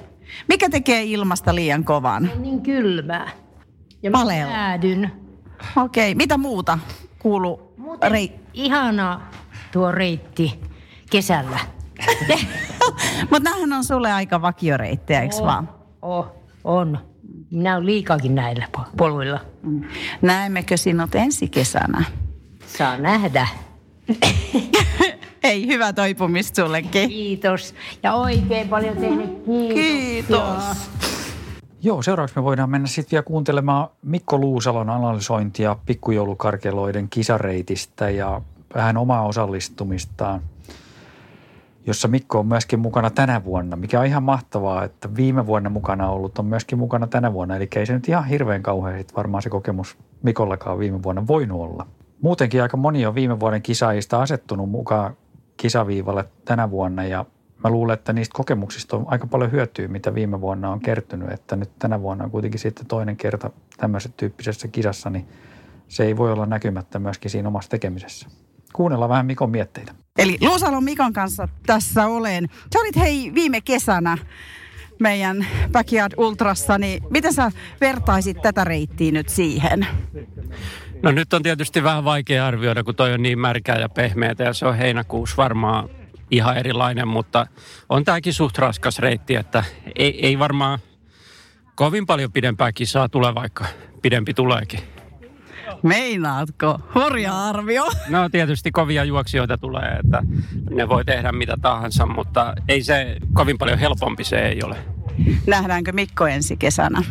Mikä tekee ilmasta liian kovan? On niin kylmää. Ja Palelu. mä Okei, okay. mitä muuta kuuluu? Muuten Rei... ihanaa tuo reitti kesällä. <laughs> Mutta nämähän on sulle aika vakioreittejä, eikö vaan? Oh, on. Minä olen liikakin näillä po- poluilla. Näemmekö sinut ensi kesänä? Saa nähdä. Hei, hyvä toipumista sullekin. Kiitos. Ja oikein paljon teille kiitos. Kiitos. Joo, seuraavaksi me voidaan mennä sitten vielä kuuntelemaan Mikko Luusalon analysointia pikkujoulukarkeloiden kisareitistä ja vähän omaa osallistumistaan, jossa Mikko on myöskin mukana tänä vuonna, mikä on ihan mahtavaa, että viime vuonna mukana ollut on myöskin mukana tänä vuonna. Eli ei se nyt ihan hirveän kauhean sit varmaan se kokemus Mikollakaan viime vuonna voinut olla. Muutenkin aika moni on viime vuoden kisaajista asettunut mukaan kisaviivalle tänä vuonna ja mä luulen, että niistä kokemuksista on aika paljon hyötyä, mitä viime vuonna on kertynyt, että nyt tänä vuonna on kuitenkin sitten toinen kerta tämmöisessä tyyppisessä kisassa, niin se ei voi olla näkymättä myöskin siinä omassa tekemisessä. Kuunnellaan vähän Mikon mietteitä. Eli Luusalon Mikon kanssa tässä olen. Sä olit hei viime kesänä meidän Backyard Ultrassa, niin miten sä vertaisit tätä reittiä nyt siihen? No nyt on tietysti vähän vaikea arvioida, kun toi on niin märkää ja pehmeätä ja se on heinäkuussa varmaan ihan erilainen, mutta on tämäkin suht raskas reitti, että ei, ei varmaan kovin paljon pidempää kisaa tule, vaikka pidempi tuleekin. Meinaatko? Hurja arvio. No tietysti kovia juoksijoita tulee, että ne voi tehdä mitä tahansa, mutta ei se kovin paljon helpompi se ei ole. Nähdäänkö Mikko ensi kesänä?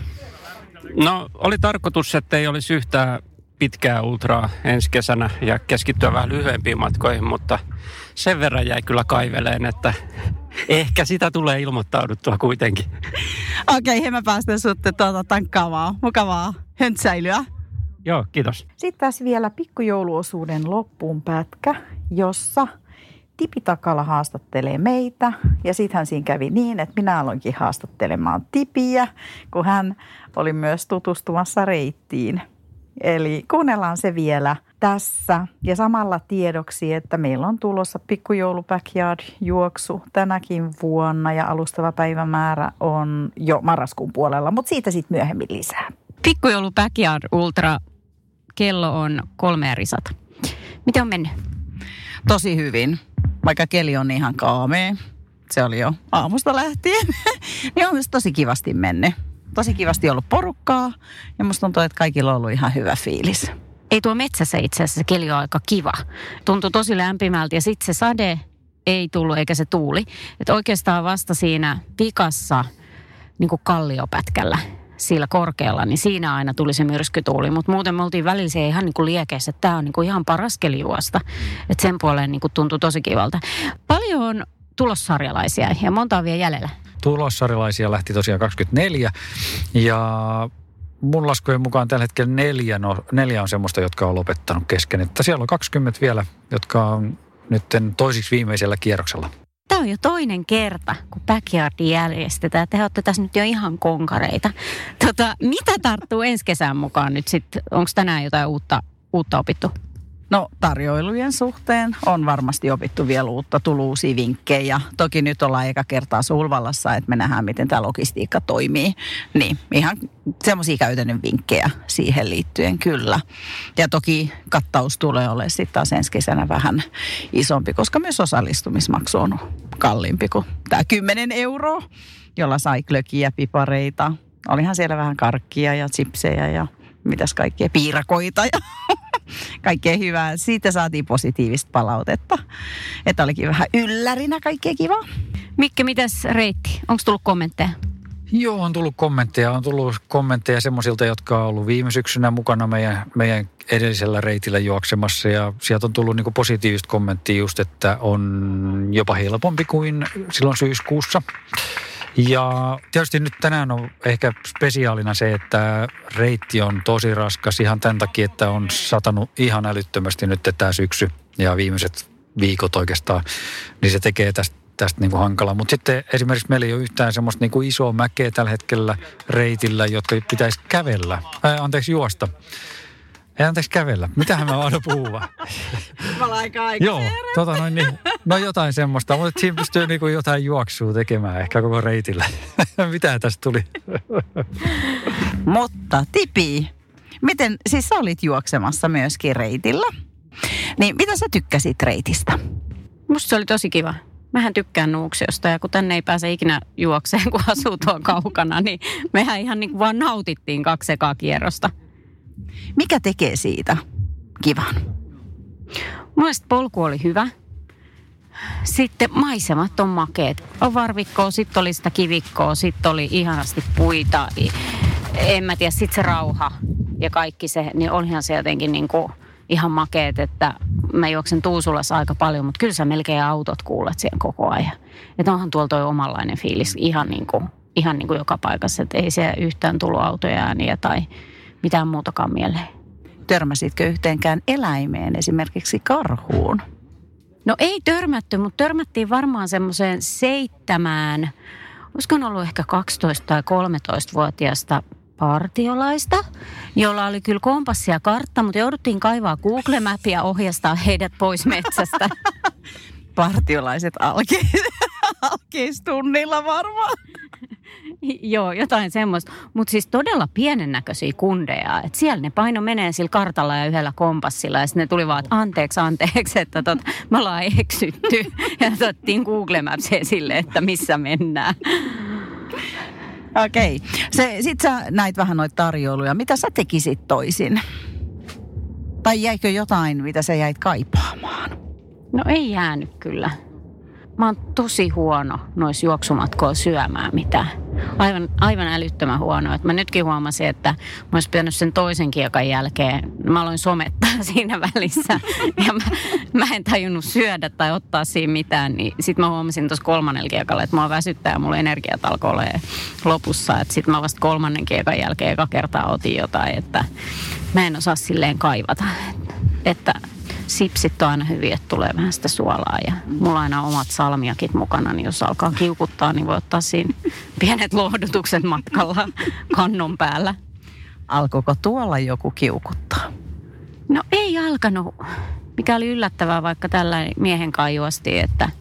No oli tarkoitus, että ei olisi yhtään pitkää ultraa ensi kesänä ja keskittyä vähän lyhyempiin matkoihin, mutta sen verran jäi kyllä kaiveleen, että ehkä sitä tulee ilmoittauduttua kuitenkin. Okei, okay, mä päästän sut tuota tankkaamaan. Mukavaa höntsäilyä. Joo, kiitos. Sitten taas vielä pikkujouluosuuden loppuun pätkä, jossa Tipi Takala haastattelee meitä. Ja sittenhän siinä kävi niin, että minä aloinkin haastattelemaan Tipiä, kun hän oli myös tutustumassa reittiin. Eli kuunnellaan se vielä tässä. Ja samalla tiedoksi, että meillä on tulossa pikkujoulu backyard juoksu tänäkin vuonna ja alustava päivämäärä on jo marraskuun puolella, mutta siitä sitten myöhemmin lisää. Pikkujoulu Backyard Ultra. Kello on kolme risat. Miten on mennyt? Tosi hyvin, vaikka keli on ihan kaamea. Se oli jo aamusta lähtien. <laughs> niin on myös tosi kivasti mennyt. Tosi kivasti ollut porukkaa ja musta tuntuu, että kaikilla on ollut ihan hyvä fiilis. Ei tuo metsässä itse asiassa se keli on aika kiva. Tuntui tosi lämpimältä ja sitten se sade ei tullut eikä se tuuli. Että oikeastaan vasta siinä pikassa niin kuin kalliopätkällä sillä korkealla, niin siinä aina tuli se myrskytuuli. Mutta muuten me oltiin välillä se ihan niin kuin liekeessä, että tämä on niin kuin ihan paras. Että sen puoleen niin kuin tuntui tosi kivalta. Paljon on tulossarjalaisia ja monta on vielä jäljellä. Tulossarjalaisia lähti tosiaan 24 ja mun laskujen mukaan tällä hetkellä neljä, no, neljä on semmoista, jotka on lopettanut kesken. Että siellä on 20 vielä, jotka on nyt toisiksi viimeisellä kierroksella. Tämä on jo toinen kerta, kun backyardi järjestetään. Te olette tässä nyt jo ihan konkareita. Tota, mitä tarttuu ensi kesän mukaan nyt sitten? Onko tänään jotain uutta, uutta opittu? No tarjoilujen suhteen on varmasti opittu vielä uutta, tullut uusia vinkkejä. Toki nyt ollaan eka kertaa Sulvallassa, että me nähdään, miten tämä logistiikka toimii. Niin, ihan semmoisia käytännön vinkkejä siihen liittyen kyllä. Ja toki kattaus tulee olemaan sitten taas ensi kesänä vähän isompi, koska myös osallistumismaksu on kalliimpi kuin tämä 10 euroa, jolla sai klökiä, pipareita. Olihan siellä vähän karkkia ja chipsejä ja mitäs kaikkea, piirakoita ja kaikkea hyvää. Siitä saatiin positiivista palautetta. Että olikin vähän yllärinä kaikkea kivaa. Mikke, mitäs reitti? Onko tullut kommentteja? Joo, on tullut kommentteja. On tullut kommentteja semmoisilta, jotka on ollut viime syksynä mukana meidän, meidän edellisellä reitillä juoksemassa. Ja sieltä on tullut niin positiivista kommenttia just, että on jopa helpompi kuin silloin syyskuussa. Ja tietysti nyt tänään on ehkä spesiaalina se, että reitti on tosi raskas ihan tämän takia, että on satanut ihan älyttömästi nyt tämä syksy ja viimeiset viikot oikeastaan, niin se tekee tästä tästä niin kuin hankala. Mutta sitten esimerkiksi meillä ei ole yhtään semmoista niin kuin isoa mäkeä tällä hetkellä reitillä, jotka pitäisi kävellä, ää, anteeksi juosta. Ei anteeksi kävellä. Mitähän mä voin puhua? <laughs> Mä aika aika Joo, tota noin, niin, no jotain semmoista, mutta siinä pystyy niinku jotain juoksua tekemään ehkä koko reitillä. <laughs> Mitä tästä tuli? Mutta Tipi, miten, siis sä olit juoksemassa myöskin reitillä. Niin mitä sä tykkäsit reitistä? Musta se oli tosi kiva. Mähän tykkään Nuuksiosta ja kun tänne ei pääse ikinä juokseen, kun asuu tuon kaukana, niin mehän ihan niin kuin vaan nautittiin kaksi ekaa kierrosta. Mikä tekee siitä kivan? Mielestäni polku oli hyvä. Sitten maisemat on makeet. On varvikkoa, sitten oli sitä kivikkoa, sitten oli ihanasti puita. En mä tiedä, sitten se rauha ja kaikki se, niin olihan se jotenkin niin kuin ihan makeet, että mä juoksen Tuusulassa aika paljon, mutta kyllä sä melkein autot kuulet siellä koko ajan. Että onhan tuolla toi omanlainen fiilis ihan niin kuin, ihan niin kuin joka paikassa, että ei se yhtään tullut autoja ääniä tai mitään muutakaan mieleen. Törmäsitkö yhteenkään eläimeen, esimerkiksi karhuun? No ei törmätty, mutta törmättiin varmaan semmoiseen seitsemään, olisiko ollut ehkä 12 tai 13-vuotiaasta partiolaista, jolla oli kyllä kompassi ja kartta, mutta jouduttiin kaivaa Google Mapia ohjastaa heidät pois metsästä. <laughs> Partiolaiset alkeis, <laughs> alkeistunnilla varmaan. <laughs> Joo, jotain semmoista. Mutta siis todella pienen näköisiä kundeja. Että siellä ne paino menee sillä kartalla ja yhdellä kompassilla. Ja sitten ne tuli vaan, että anteeksi, anteeksi, että tot, me ollaan eksytty. <laughs> Ja otettiin Google Maps esille, että missä mennään. Okei. Okay. Sitten sä näit vähän noita tarjouluja. Mitä sä tekisit toisin? Tai jäikö jotain, mitä sä jäit kaipaamaan? No ei jäänyt kyllä. Mä oon tosi huono noissa juoksumatkoilla syömään mitään. Aivan, aivan älyttömän huono. Et mä nytkin huomasin, että mä olisin pitänyt sen toisen kiekan jälkeen. Mä aloin somettaa <laughs> siinä välissä. Ja mä, mä en tajunnut syödä tai ottaa siinä mitään. Niin sit mä huomasin tuossa kolmannella kiekalla, että mua väsyttää ja mulla energiat alkoi olla lopussa. Että sit mä vasta kolmannen kiekan jälkeen eka kertaa otin jotain, että mä en osaa silleen kaivata. Että sipsit on aina hyviä, että tulee vähän sitä suolaa ja mulla on aina omat salmiakit mukana, niin jos alkaa kiukuttaa, niin voi ottaa siinä pienet lohdutukset matkalla kannon päällä. Alkoiko tuolla joku kiukuttaa? No ei alkanut, mikä oli yllättävää, vaikka tällä miehen kaijuasti, että –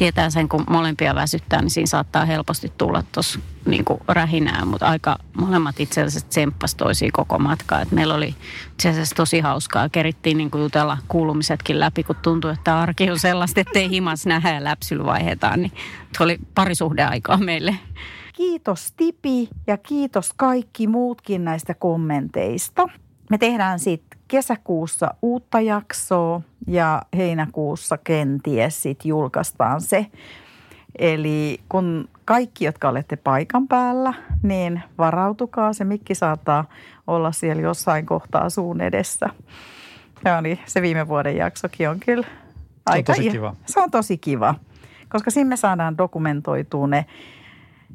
tietää sen, kun molempia väsyttää, niin siinä saattaa helposti tulla tuossa niin rähinää, mutta aika molemmat itse asiassa tsemppas toisiin koko matkaa. Et meillä oli itse asiassa tosi hauskaa. Kerittiin niin kuin jutella kuulumisetkin läpi, kun tuntui, että arki on sellaista, ettei himas nähdä ja läpsyllä vaihetaan. Niin se oli parisuhdeaikaa meille. Kiitos Tipi ja kiitos kaikki muutkin näistä kommenteista. Me tehdään sitten kesäkuussa uutta jaksoa ja heinäkuussa kenties sitten julkaistaan se. Eli kun kaikki, jotka olette paikan päällä, niin varautukaa. Se mikki saattaa olla siellä jossain kohtaa suun edessä. Ja niin, se viime vuoden jaksokin on kyllä aika... Se on tosi kiva. Se on tosi kiva, koska siinä me saadaan dokumentoitua ne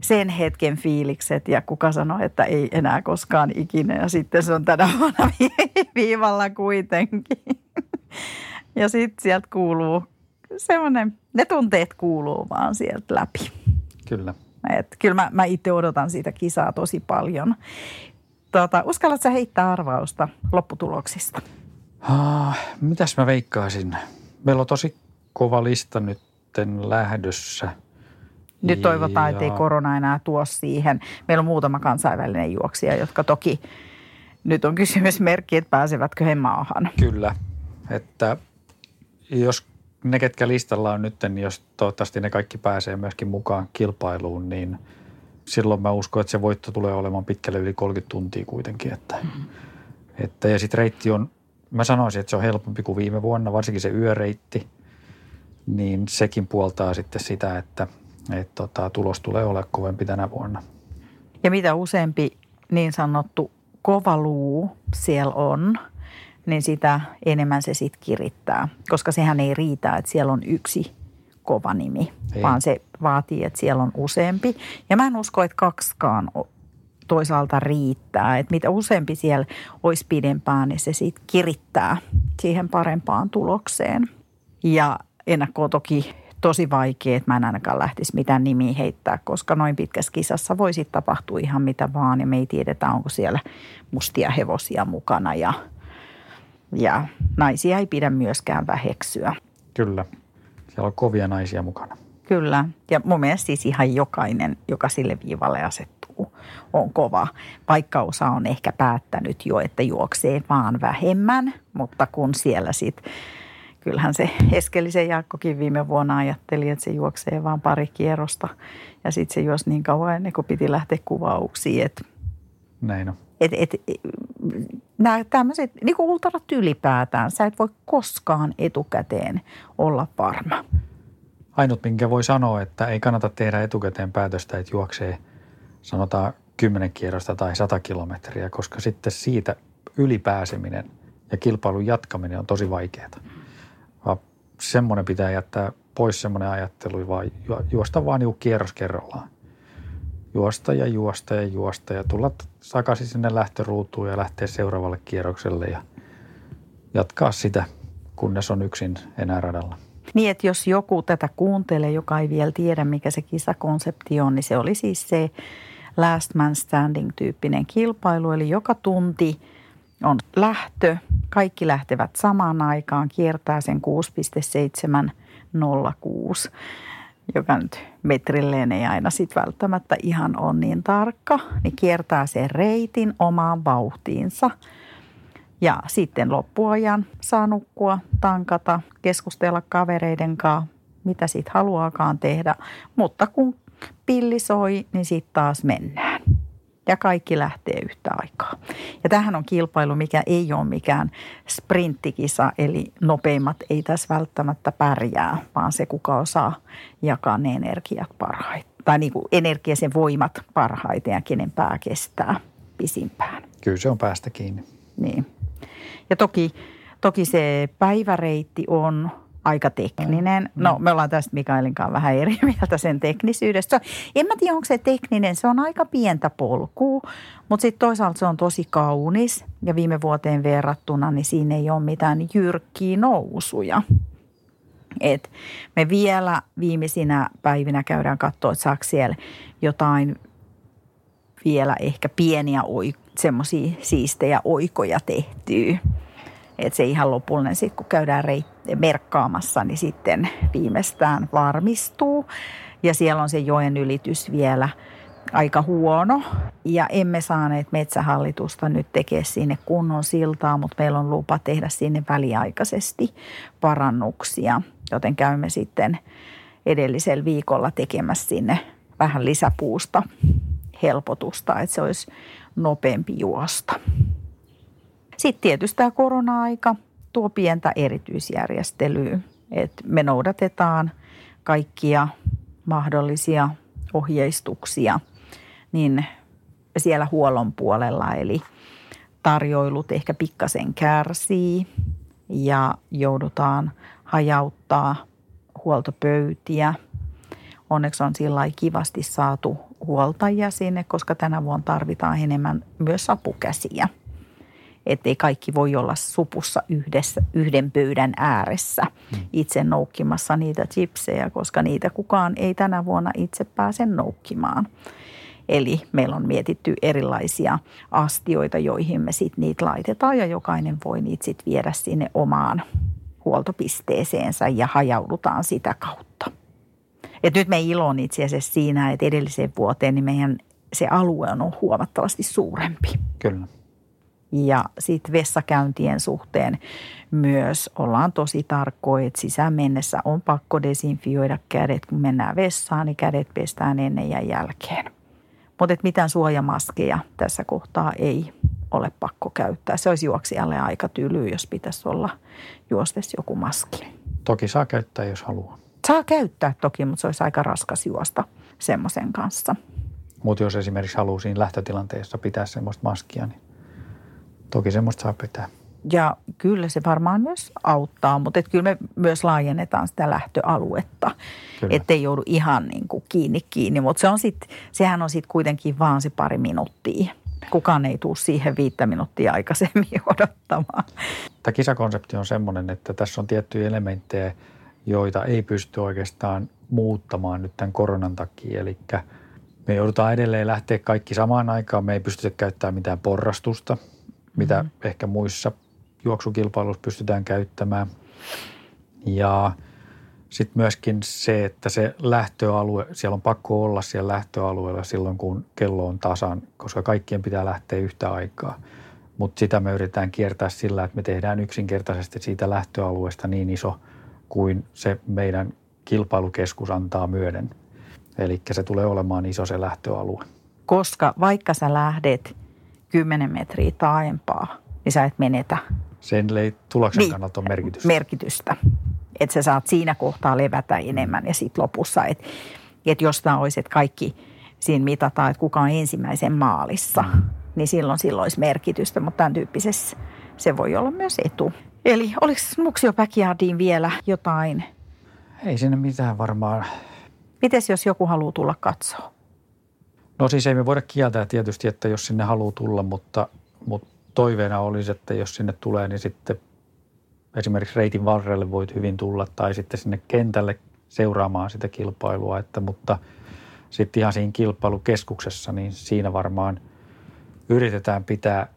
sen hetken fiilikset ja kuka sanoi, että ei enää koskaan ikinä ja sitten se on tänä vuonna <laughs> viivalla kuitenkin. <laughs> Ja sitten sieltä kuuluu semmoinen, ne tunteet kuuluu vaan sieltä läpi. Kyllä. Et kyllä mä, mä itse odotan siitä kisaa tosi paljon. Tota, uskallatko heittää arvausta lopputuloksista? Ah, mitäs mä veikkaisin? Meillä on tosi kova lista nytten lähdössä – nyt toivotaan, että ei korona enää tuo siihen. Meillä on muutama kansainvälinen juoksija, jotka toki nyt on kysymysmerkki, että pääsevätkö he maahan. Kyllä, että jos ne, ketkä listalla on nyt, niin jos toivottavasti ne kaikki pääsee myöskin mukaan kilpailuun, niin silloin mä uskon, että se voitto tulee olemaan pitkälle yli 30 tuntia kuitenkin. Että, mm-hmm. että, ja sitten reitti on, mä sanoisin, että se on helpompi kuin viime vuonna, varsinkin se yöreitti, niin sekin puoltaa sitten sitä, että – että tota, tulos tulee olemaan kovempi tänä vuonna. Ja mitä useampi niin sanottu kova luu siellä on, niin sitä enemmän se sitten kirittää. Koska sehän ei riitä, että siellä on yksi kova nimi, ei. vaan se vaatii, että siellä on useampi. Ja mä en usko, että kaksikaan toisaalta riittää. Että mitä useampi siellä olisi pidempään, niin se sitten kirittää siihen parempaan tulokseen. Ja ennakkoon toki tosi vaikea, että mä en ainakaan lähtisi mitään nimiä heittää, koska noin pitkässä kisassa voi sitten tapahtua ihan mitä vaan ja me ei tiedetä, onko siellä mustia hevosia mukana ja, ja naisia ei pidä myöskään väheksyä. Kyllä, siellä on kovia naisia mukana. Kyllä, ja mun mielestä siis ihan jokainen, joka sille viivalle asettuu, on kova. Vaikka osa on ehkä päättänyt jo, että juoksee vaan vähemmän, mutta kun siellä sitten kyllähän se Eskelisen Jaakkokin viime vuonna ajatteli, että se juoksee vain pari kierrosta. Ja sitten se juosi niin kauan ennen kuin piti lähteä kuvauksiin. Että Näin on. et, et, nämä tämmöiset, niin kuin ultrarat ylipäätään, sä et voi koskaan etukäteen olla varma. Ainut, minkä voi sanoa, että ei kannata tehdä etukäteen päätöstä, että juoksee sanotaan 10 kierrosta tai 100 kilometriä, koska sitten siitä ylipääseminen ja kilpailun jatkaminen on tosi vaikeaa. Semmoinen pitää jättää pois semmoinen ajattelu, vaan ju- juosta vaan niinku kierros kerrallaan. Juosta ja juosta ja juosta ja tulla takaisin sinne lähtöruutuun ja lähteä seuraavalle kierrokselle ja jatkaa sitä, kunnes on yksin enää radalla. Niin, että jos joku tätä kuuntelee, joka ei vielä tiedä, mikä se kisakonsepti on, niin se oli siis se last man standing tyyppinen kilpailu. Eli joka tunti on lähtö, kaikki lähtevät samaan aikaan, kiertää sen 6,706, joka nyt metrilleen ei aina sit välttämättä ihan ole niin tarkka, niin kiertää sen reitin omaan vauhtiinsa – ja sitten loppuajan saa nukkua, tankata, keskustella kavereiden kanssa, mitä siitä haluaakaan tehdä. Mutta kun pilli soi, niin sitten taas mennään. Ja kaikki lähtee yhtä aikaa. Ja tähän on kilpailu, mikä ei ole mikään sprinttikisa, eli nopeimmat ei tässä välttämättä pärjää, vaan se, kuka osaa jakaa ne energiat parhaiten. Tai niin kuin energia, sen voimat parhaiten ja kenen pää kestää pisimpään. Kyllä se on päästä kiinni. Niin. Ja toki, toki se päiväreitti on aika tekninen. No me ollaan tästä Mikaelin kanssa vähän eri <laughs> mieltä sen teknisyydestä. En mä tiedä, onko se tekninen. Se on aika pientä polkua, mutta sitten toisaalta se on tosi kaunis. Ja viime vuoteen verrattuna, niin siinä ei ole mitään jyrkkiä nousuja. Et me vielä viimeisinä päivinä käydään katsoa, että saako siellä jotain vielä ehkä pieniä semmoisia siistejä oikoja tehtyä. Että se ihan lopullinen sitten, kun käydään reit- merkkaamassa, niin sitten viimeistään varmistuu. Ja siellä on se joen ylitys vielä aika huono. Ja emme saaneet metsähallitusta nyt tekee sinne kunnon siltaa, mutta meillä on lupa tehdä sinne väliaikaisesti parannuksia. Joten käymme sitten edellisellä viikolla tekemässä sinne vähän lisäpuusta helpotusta, että se olisi nopeampi juosta. Sitten tietysti tämä korona-aika tuo pientä erityisjärjestelyä, että me noudatetaan kaikkia mahdollisia ohjeistuksia niin siellä huollon puolella, eli tarjoilut ehkä pikkasen kärsii ja joudutaan hajauttaa huoltopöytiä. Onneksi on sillä kivasti saatu huoltajia sinne, koska tänä vuonna tarvitaan enemmän myös apukäsiä. Että ei kaikki voi olla supussa yhdessä, yhden pöydän ääressä itse noukkimassa niitä chipsejä, koska niitä kukaan ei tänä vuonna itse pääse noukkimaan. Eli meillä on mietitty erilaisia astioita, joihin me sitten niitä laitetaan ja jokainen voi niitä sitten viedä sinne omaan huoltopisteeseensä ja hajaudutaan sitä kautta. Et nyt me ilon itse asiassa siinä, että edelliseen vuoteen niin meidän se alue on huomattavasti suurempi. Kyllä. Ja sitten vessakäyntien suhteen myös ollaan tosi tarkkoja, että sisään mennessä on pakko desinfioida kädet. Kun mennään vessaan, niin kädet pestään ennen ja jälkeen. Mutta mitään suojamaskeja tässä kohtaa ei ole pakko käyttää. Se olisi juoksijalle aika tyly, jos pitäisi olla juostes joku maski. Toki saa käyttää, jos haluaa. Saa käyttää toki, mutta se olisi aika raskas juosta semmoisen kanssa. Mutta jos esimerkiksi haluaa siinä lähtötilanteessa pitää semmoista maskia, niin toki semmoista saa pitää. Ja kyllä se varmaan myös auttaa, mutta et kyllä me myös laajennetaan sitä lähtöaluetta, Kyllä. ettei joudu ihan niin kuin kiinni kiinni. Mutta se on sit, sehän on sitten kuitenkin vaan se pari minuuttia. Kukaan ei tule siihen viittä minuuttia aikaisemmin <laughs> odottamaan. Tämä kisakonsepti on semmoinen, että tässä on tiettyjä elementtejä, joita ei pysty oikeastaan muuttamaan nyt tämän koronan takia. Eli me joudutaan edelleen lähteä kaikki samaan aikaan. Me ei pystytä käyttämään mitään porrastusta, mitä mm. ehkä muissa juoksukilpailuissa pystytään käyttämään. Ja sitten myöskin se, että se lähtöalue, siellä on pakko olla siellä lähtöalueella silloin, kun kello on tasan, koska kaikkien pitää lähteä yhtä aikaa. Mutta sitä me yritetään kiertää sillä, että me tehdään yksinkertaisesti siitä lähtöalueesta niin iso kuin se meidän kilpailukeskus antaa myöden. Eli se tulee olemaan iso se lähtöalue. Koska vaikka sä lähdet 10 metriä taaempaa, niin sä et menetä Sen tuloksen niin, kannalta on merkitystä. merkitystä. Että sä saat siinä kohtaa levätä enemmän ja sitten lopussa, että et jos tämä olisi, että kaikki siinä mitataan, että kuka on ensimmäisen maalissa, mm. niin silloin silloin olisi merkitystä, mutta tämän tyyppisessä se voi olla myös etu. Eli oliko Nuksio Backyardiin vielä jotain? Ei sinne mitään varmaan. Mites jos joku haluaa tulla katsoa? No siis ei me voida kieltää tietysti, että jos sinne haluaa tulla, mutta, mutta toiveena olisi, että jos sinne tulee, niin sitten esimerkiksi reitin varrelle voit hyvin tulla tai sitten sinne kentälle seuraamaan sitä kilpailua. Että, mutta sitten ihan siinä kilpailukeskuksessa, niin siinä varmaan yritetään pitää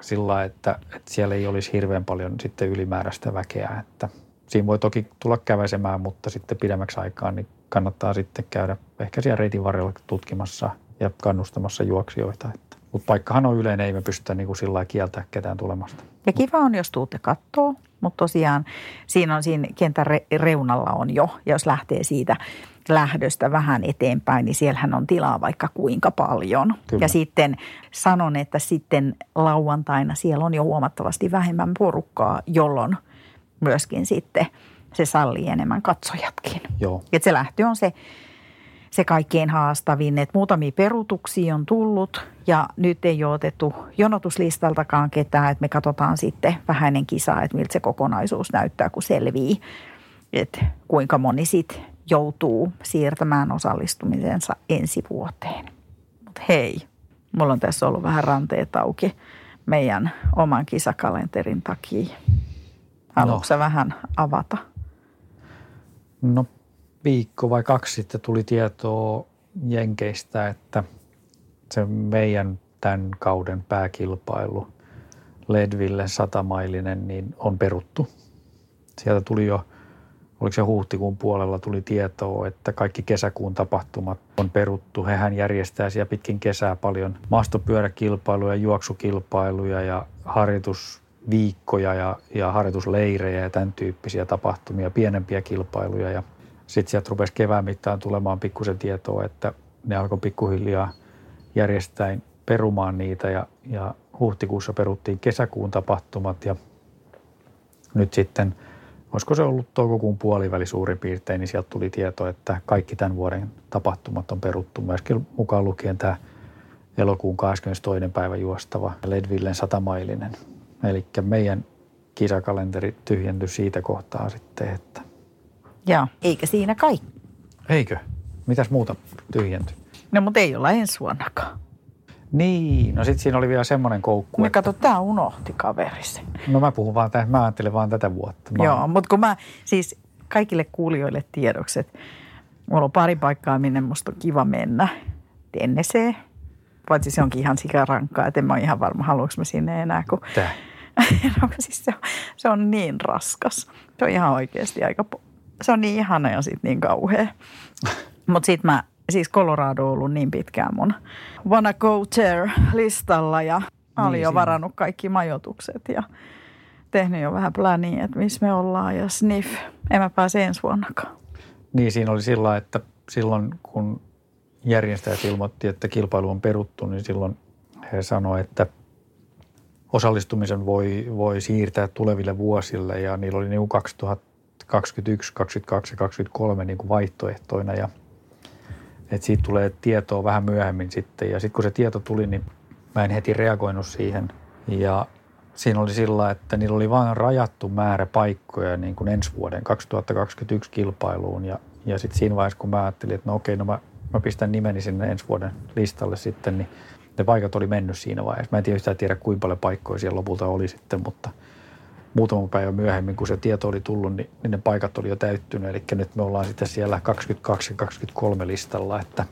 sillä että, että siellä ei olisi hirveän paljon sitten ylimääräistä väkeä. Että siinä voi toki tulla käväsemään, mutta sitten pidemmäksi aikaa niin kannattaa sitten käydä ehkä siellä reitin varrella tutkimassa ja kannustamassa juoksijoita. Että. Mutta paikkahan on yleinen, ei me pystytä niin kuin sillä lailla kieltää ketään tulemasta. Ja kiva on, jos tuutte kattoo, mutta tosiaan siinä on siinä kentän re- reunalla on jo, ja jos lähtee siitä lähdöstä vähän eteenpäin, niin siellähän on tilaa vaikka kuinka paljon. Kyllä. Ja sitten sanon, että sitten lauantaina siellä on jo huomattavasti vähemmän porukkaa, jolloin myöskin sitten se sallii enemmän katsojatkin. Joo. Et se lähtö on se, se kaikkein haastavin, että muutamia perutuksia on tullut ja nyt ei ole otettu jonotuslistaltakaan ketään, että me katsotaan sitten vähäinen kisa, että miltä se kokonaisuus näyttää, kun selvii, että kuinka moni sitten joutuu siirtämään osallistumisensa ensi vuoteen. Mutta hei, mulla on tässä ollut vähän ranteet auki meidän oman kisakalenterin takia. Haluatko no. vähän avata? No viikko vai kaksi sitten tuli tietoa Jenkeistä, että se meidän tämän kauden pääkilpailu Ledville satamailinen niin on peruttu. Sieltä tuli jo, oliko se huhtikuun puolella tuli tietoa, että kaikki kesäkuun tapahtumat on peruttu. Hehän järjestää siellä pitkin kesää paljon maastopyöräkilpailuja, juoksukilpailuja ja harjoitusviikkoja ja, ja harjoitusleirejä ja tämän tyyppisiä tapahtumia, pienempiä kilpailuja. Ja sitten sieltä rupesi kevään mittaan tulemaan pikkusen tietoa, että ne alkoi pikkuhiljaa järjestäin perumaan niitä ja, ja huhtikuussa peruttiin kesäkuun tapahtumat ja nyt sitten, olisiko se ollut toukokuun puoliväli suurin piirtein, niin sieltä tuli tieto, että kaikki tämän vuoden tapahtumat on peruttu, myöskin mukaan lukien tämä elokuun 22. päivä juostava Ledvillen satamailinen. Eli meidän kisakalenteri tyhjentyi siitä kohtaa sitten, että Joo, eikä siinä kaikki. Eikö? Mitäs muuta tyhjentyi? No mutta ei olla ensi vuonnakaan. Niin, no sitten siinä oli vielä semmoinen koukku. Me että- kato, tämä unohti kaveri sen. No mä puhun vaan, tämän, mä ajattelin vaan tätä vuotta. Mä, Joo, mutta kun mä siis kaikille kuulijoille tiedoksi, että mulla on pari paikkaa, minne musta on kiva mennä. Tennesee, paitsi se onkin ihan sikarankkaa, että en mä ole ihan varma, haluanko mä sinne enää, kun Tää. <laughs> no, siis se, on, se on niin raskas. Se on ihan oikeasti aika, se on niin ihana ja sitten niin kauhea. <laughs> Mutta sitten mä, siis Colorado on ollut niin pitkään mun wanna go there listalla ja mä olin Niin, jo siinä. varannut kaikki majoitukset ja tehnyt jo vähän plania, että missä me ollaan ja sniff. En mä pääse ensi vuonnakaan. Niin siinä oli sillä, että silloin kun järjestäjät ilmoitti, että kilpailu on peruttu, niin silloin he sanoivat, että osallistumisen voi, voi siirtää tuleville vuosille ja niillä oli niin kuin 2021, 2022 ja 2023 niin kuin vaihtoehtoina ja että siitä tulee tietoa vähän myöhemmin sitten. Ja sitten kun se tieto tuli, niin mä en heti reagoinut siihen. Ja siinä oli sillä, että niillä oli vain rajattu määrä paikkoja niin kuin ensi vuoden 2021 kilpailuun. Ja, ja sitten siinä vaiheessa, kun mä ajattelin, että no okei, no mä, mä pistän nimeni sinne ensi vuoden listalle sitten, niin ne paikat oli mennyt siinä vaiheessa. Mä en tiedä tiedä, kuinka paljon paikkoja siellä lopulta oli sitten, mutta muutama päivä myöhemmin, kun se tieto oli tullut, niin, niin ne paikat oli jo täyttynyt. Eli nyt me ollaan sitten siellä 22 ja 23 listalla, että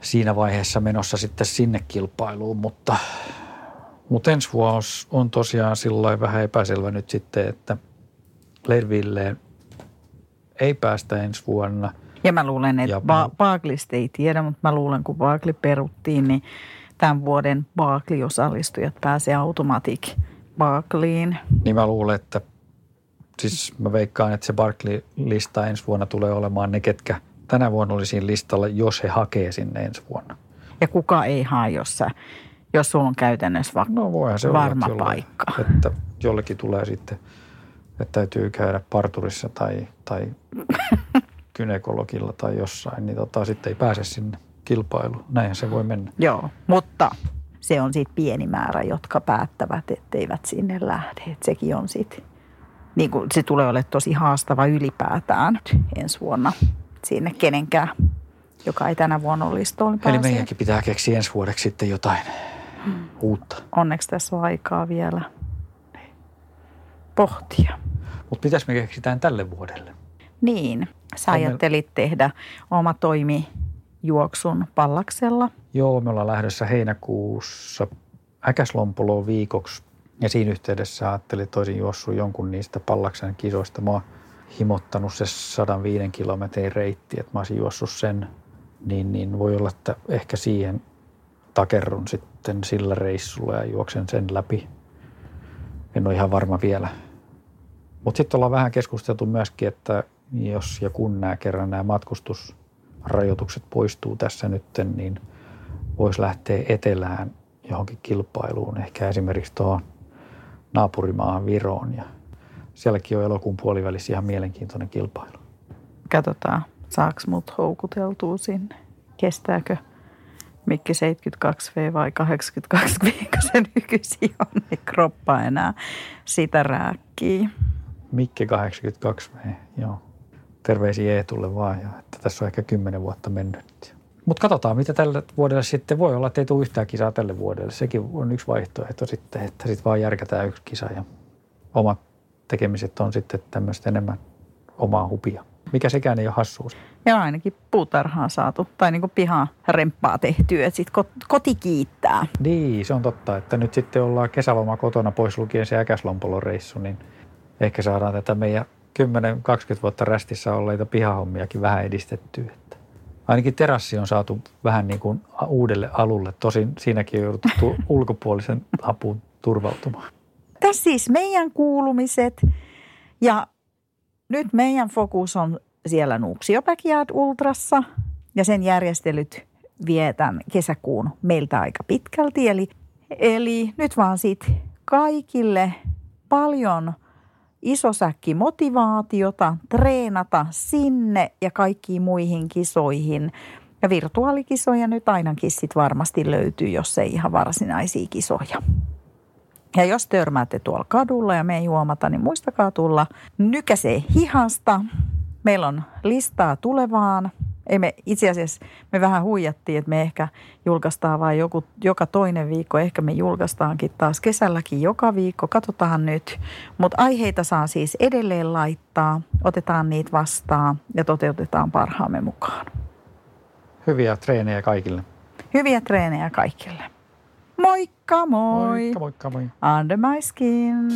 siinä vaiheessa menossa sitten sinne kilpailuun, mutta, mutta ensi vuosi on tosiaan sillä vähän epäselvä nyt sitten, että Lervilleen ei päästä ensi vuonna. Ja mä luulen, että ba- ei tiedä, mutta mä luulen, kun Barkley peruttiin, niin tämän vuoden Barkley-osallistujat pääsee Automatic Barkleyin. Niin mä luulen, että siis mä veikkaan, että se Barkley-lista ensi vuonna tulee olemaan ne, ketkä tänä vuonna oli siinä listalla, jos he hakee sinne ensi vuonna. Ja kuka ei hae, jos, sä, jos sulla on käytännössä va- No se varma olla, paikka. Jollain, että jollekin tulee sitten, että täytyy käydä parturissa tai, tai <laughs> kynekologilla tai jossain, niin tota, sitten ei pääse sinne kilpailuun. Näinhän se voi mennä. Joo, mutta se on sitten pieni määrä, jotka päättävät, etteivät sinne lähde. Et sekin on sitten, niin kuin se tulee olemaan tosi haastava ylipäätään ensi vuonna sinne kenenkään, joka ei tänä vuonna ole listoilla Eli pääsee. meidänkin pitää keksiä ensi vuodeksi sitten jotain uutta. Onneksi tässä on aikaa vielä pohtia. Mutta pitäisi me keksitään tälle vuodelle? Niin, sä ajattelit tehdä oma toimijuoksun pallaksella. Joo, me ollaan lähdössä heinäkuussa Äkäslompoloon viikoksi. Ja siinä yhteydessä ajattelin, että olisin juossut jonkun niistä pallaksen kisoista. Mä oon himottanut se 105 kilometrin reitti, että mä olisin juossut sen. Niin, niin voi olla, että ehkä siihen takerrun sitten sillä reissulla ja juoksen sen läpi. En ole ihan varma vielä. Mutta sitten ollaan vähän keskusteltu myöskin, että jos ja kun nämä kerran nämä matkustusrajoitukset poistuu tässä nytten, niin voisi lähteä etelään johonkin kilpailuun, ehkä esimerkiksi tuohon naapurimaahan Viroon. Ja sielläkin on elokuun puolivälissä ihan mielenkiintoinen kilpailu. Katsotaan, saaks mut houkuteltua sinne. Kestääkö Mikki 72V vai 82V, kun se nykyisin on, niin kroppa enää sitä rääkkii. Mikke 82V, joo. Terveisiä Eetulle vaan, ja että tässä on ehkä kymmenen vuotta mennyt. Mutta katsotaan, mitä tällä vuodelle sitten voi olla, että ei tule yhtään kisaa tälle vuodelle. Sekin on yksi vaihtoehto sitten, että sitten vaan järkätään yksi kisa ja omat tekemiset on sitten tämmöistä enemmän omaa hupia. Mikä sekään ei ole hassuus. Ja ainakin puutarhaa saatu, tai niin pihaa remppaa tehtyä, että sitten koti kiittää. Niin, se on totta, että nyt sitten ollaan kesäloma kotona pois lukien se äkäslompolon reissu, niin ehkä saadaan tätä meidän 10-20 vuotta rästissä olleita pihahommiakin vähän edistettyä. Että ainakin terassi on saatu vähän niin kuin uudelle alulle. Tosin siinäkin on jouduttu tu- <laughs> ulkopuolisen apuun turvautumaan. Tässä siis meidän kuulumiset ja nyt meidän fokus on siellä Nuuksio Backyard Ultrassa ja sen järjestelyt vietän kesäkuun meiltä aika pitkälti. Eli, eli nyt vaan sit kaikille paljon iso säkki motivaatiota treenata sinne ja kaikkiin muihin kisoihin. Ja virtuaalikisoja nyt ainakin sit varmasti löytyy, jos ei ihan varsinaisia kisoja. Ja jos törmäätte tuolla kadulla ja me ei huomata, niin muistakaa tulla nykäsee hihasta. Meillä on listaa tulevaan. Ei me, itse asiassa me vähän huijattiin, että me ehkä julkaistaan vain joku, joka toinen viikko. Ehkä me julkaistaankin taas kesälläkin joka viikko. Katsotaan nyt. Mutta aiheita saa siis edelleen laittaa. Otetaan niitä vastaan ja toteutetaan parhaamme mukaan. Hyviä treenejä kaikille. Hyviä treenejä kaikille. Moikka moi! Moikka, moikka, moi. Under my skin.